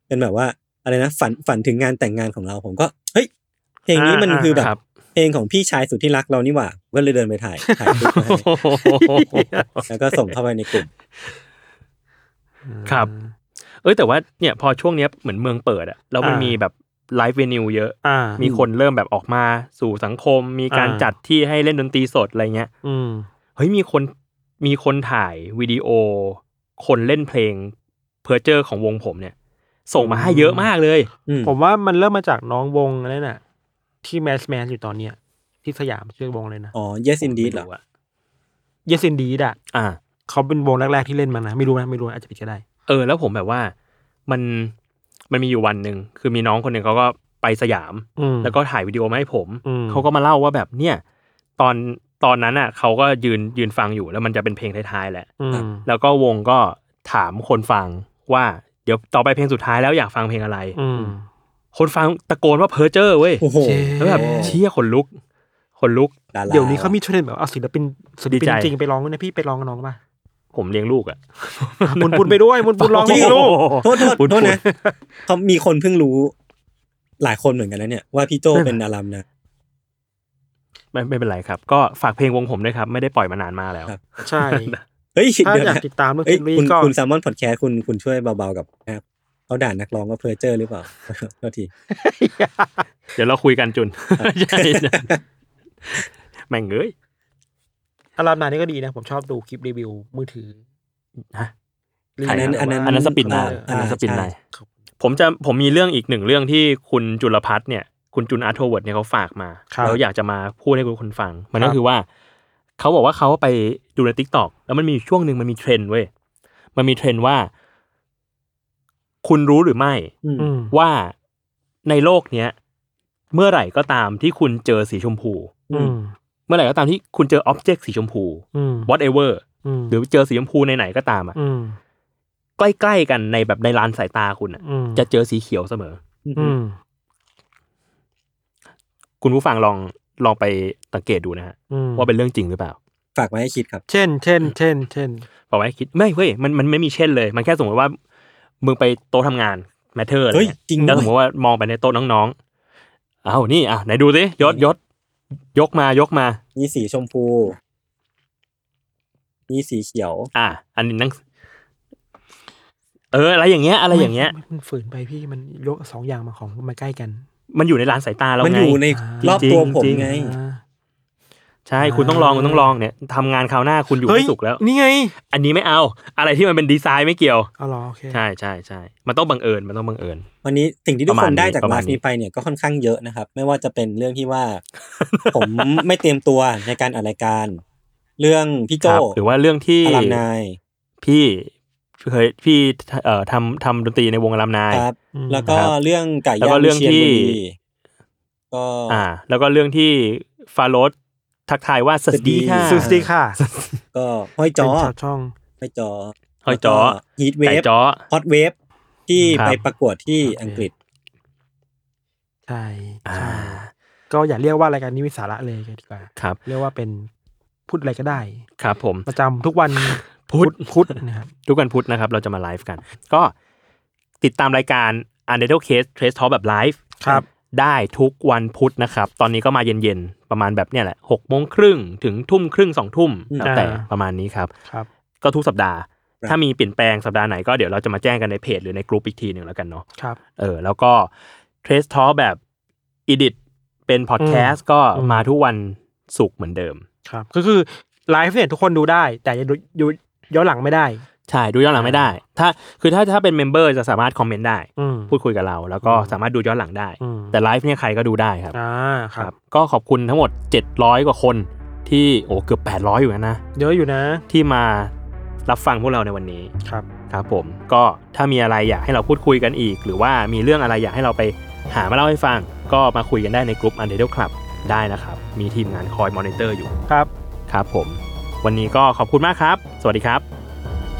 เป็นแบบว่าอะไรนะฝันฝันถึงงานแต่งงานของเราผมก็เฮ้ยเพลงนี้มันคือแบบครับเพลงของพี่ชายสุดที่รักเรานี่หว่าก็เลยเดินไปถ่ายถ่ายรูปมาให้แล้วก็ส่งเข้าไปในกลุ่ม ครับ เอ้ยแต่ว่าเนี่ยพอช่วงเนี้ยเหมือนเมืองเปิดอะแล้วมันอ่ามีมีแบบ live venue เยอะอ่ามีคนเริ่มแบบออกมาสู่สังคม มีการอ่าจัดที่ให้เล่นดนตรีสดอะไรเงี้ยอืมเฮ้ยมีคนมีคนถ่ายวิดีโอ คนเล่นเพลงเพอร์เจอร์ของวงผมเนี่ย ส่งมาให้เยอะมากเลยอืมผมว่ามันเริ่มมาจากน้องวงนั่นน่ะ ที่ mass มากอยู่ตอนเนี้ยที่สยามชื่อวงเลยนะ อ๋อ yes indeed เหรอไม่ะเยสินดีดอะอ่าเขาเป็นวงแรกๆที่เล่นมานะ ไม่รู้นะไม่รู้นะอาจจะผิดก็ได้ เออ แล้วผมแบบว่ามัน มันมีอยู่วันหนึ่งคือมีน้องคนหนึ่งเขาก็ไปสยามอืมแล้วก็ถ่ายวิดีโอมาให้ผมอืมเขาก็มาเล่าว่าแบบเนี่ย ตอนตอนนั้นอะเขาก็ยืนยืนฟังอยู่แล้วมันจะเป็นเพลงท้ายๆแหละอืมแล้วก็วงก็ถามคนฟังว่าเดี๋ยวต่อไปเพลงสุดท้ายแล้วอยากฟังเพลงอะไรอืมคนฟังตะโกนว่าเพอร์เจอร์เว้ยโอ้โหเจ๊แล้วแบบเชี่ยขนลุกขนลุกดาราเดี๋ยวนี้เขามีเทรนด์แบบเอาศิลปินศิลดีปินใจจริงไปร้องด้วยนะพี่ไปร้องกับน้องป่ะ ผมเลี้ยงลูกอะมุนปุนไปด้วยมุนปุนร้องจริเพงลงลูกโทษโทษพูดโทษพูดนะเขามีคนเพิ่งรู้ หลายคนเหมือนกันนะเนี่ยว่าพี่โจเป็นอารัมนะไม่ไม่เป็นไรครับ ก็ฝากเพลงวงผมด้วยครับ ไม่ได้ปล่อยมานานมากแล้วครับใช่เฮ้ยถ้าเดี๋ยวอยากนะติดตามเรื่องเอ้ยเทนรีคุณก็คุณแซมมอนพอดแคสต์คุณคุณช่วยเบาๆกับนะครับเขาด่านักร้องว่าเพอร์เจอร์หรือเปล่าโทษทีเดี๋ยวเราคุยกันจุนใช่แม่งเอ้ย อารามนานนี่ก็ดีนะ ผมชอบดูคลิปรีวิวมือถือฮะรีอันวิวนั้นแบบอันนั้นว่าอันนั้นสปินไนเอออันนั้นอ่าสปินไนใช่ผมจะผมมีเรื่องอีกหนึ่งเรื่องที่คุณจุลพัฒน์เนี่ย คุณจุนอาร์ทเวิร์ดเนี่ยเขาฝากมาครับแล้วอยากจะมาพูดให้คุณคนฟัง มันครัก็บคือว่า เขาบอกว่าเขาไปดูในทิกตอกแล้วมันมีช่วงหนึ่งมันมีเทรนด์เว้ยมันมีเทรนด์ว่า คุณรู้หรือไม่อืมอืมว่าในโลกเนี้ย เมื่อไหร่ก็ตามที่คุณเจอสีชมพูอืม เมื่อไหร่ก็ตามที่คุณเจออ็อบเจกต์สีชมพูอืม whatever อืมหรือเจอสีชมพูในไหนก็ตามอะอืมใกล้ๆกันในแบบในลานสายตาคุณอะอืมจะเจอสีเขียวเสมออืมคุณผู้ฟังลองลองไปสังเกตดูนะฮะอืมว่าเป็นเรื่องจริงหรือเปล่า ฝากไว้ให้คิดครับ เช่น เช่น เช่น เช่นบอกไว้ให้คิดไม่เว้ยมันมันไม่มีเช่นเลย มันแค่สมมติว่ามึงไปโต๊ะทำงานแมทเทอร์อะไรเฮ้ยเงี้ยจริงแล้วด้วยสมมติว่ามองไปในโต๊ะน้องๆอ้าวนี่อะไหนดูสิยศยศ ยกมายกมา มีสีชมพู มีสีเขียว อะอันนี้นั่งเออ อะไรอย่างเงี้ย อะไรอย่างเงี้ย มันมันฝืนไปพี่มันยกสองอย่างมาของมาใกล้กัน มันอยู่ในลานสายตาเรามันไงอยู่ในอ่ารอบตัวผมจริงๆไง อ่า ใช่คุณต้องลองคุณต้องลองเนี่ยทำงานคราวหน้าคุณอยู่เฮ้ไม่สุขแล้ว นี่ไง อันนี้ไม่เอา อะไรที่มันเป็นดีไซน์ไม่เกี่ยวเอาเหรอโอเคใช่ใช่ใช่มันต้องบังเอิญมันต้องบังเอิญ วันนี้สิ่งที่ทุกประคมาณนได้จากนี้ประไลมาณฟ์นี้นี้ไปเนี่ยก็ค่อนข้างเยอะนะครับ ไม่ว่าจะเป็นเรื่องที่ว่า ผมไม่เตรียมตัวในการอัดรายการ เรื่องพี่โจครับหรือว่าเรื่องที่อารามนายพี่เคยพี่เอ่อทำทำดนตรีในวงอารามนายครับอืมแล้วก็ครับเรื่องไก่แล้วย่าก็งเรื่องวิชียนที่บุรีก็อ่า แล้วก็เรื่องที่ฟาโรส ทักทายว่าสวัสดีค่ะสซูวัสสดีดีค่ะ ก็ห้อยจอเป็นชาวช่องห้อยจอห้อยจอฮีทเวไก่ฟจ้อฮอตเวฟที่ครับไปประกวดที่อังกฤษ ใช่อ่าใช่ก็อย่าเรียกว่ารายการนี้มีสาระเลยดีกว่าครับ เรียกว่าเป็นพูดอะไรก็ได้ ครับ ผมประจำทุกวันพุธพุธนะครับทุกวันพุธนะครับ เราจะมาไลฟ์กัน ก็ติดตามรายการ u n d e r t a l e Case Trace Talk แบบไลฟ์ครับ ได้ทุกวันพุธนะครับ ตอนนี้ก็มาเย็นๆ ประมาณแบบเนี่ยแหละหกโมงครึ่งถึงทุ่มครึ่งสองทุ่มอืมแล้วแต่อ่าประมาณนี้ครับ ครับ ก็ทุกสัปดาห์ครับถ้ามีเปลี่ยนแปลงสัปดาห์ไหนก็เดี๋ยวเราจะมาแจ้งกันในเพจหรือในกลุ่มอีกทีหนึ่งแล้วกันเนาะ ครับ เออ แล้วก็ Trace Talk แบบ edit เป็นพอดแคสต์ก็อืมมาทุกวันศุกร์เหมือนเดิม ครับ ก็คือไลฟ์เนี่ยทุกคนดูได้ แต่จะดูดูย้อนหลังไม่ได้ ใช่ดูย้อนหลังไม่ได้ ถ้าคือถ้าถ้าเป็น member จะสามารถคอมเมนต์ได้อืมพูดคุยกับเรา แล้วก็สามารถดูย้อนหลังได้อืมแต่ไลฟ์เนี่ยใครก็ดูได้ครับอ่าครับ ก็ขอบคุณทั้งหมด 700 กว่าคนที่โอ้เกือบ 800 อยู่นะเยอะอยู่นะ ที่มารับฟังพวกเราในวันนี้ครับครับผมก็ถ้ามีอะไรอยากให้เราพูดคุยกันอีก หรือว่ามีเรื่องอะไรอยากให้เราไปหามาเล่าให้ฟัง ก็มาคุยกันได้ในกลุ่ม u n d e r t a l e Club ได้นะครับ มีทีมงานคอยมอนิเตอร์อยู่ครับครับผม วันนี้ก็ขอบคุณมากครับ สวัสดีครับ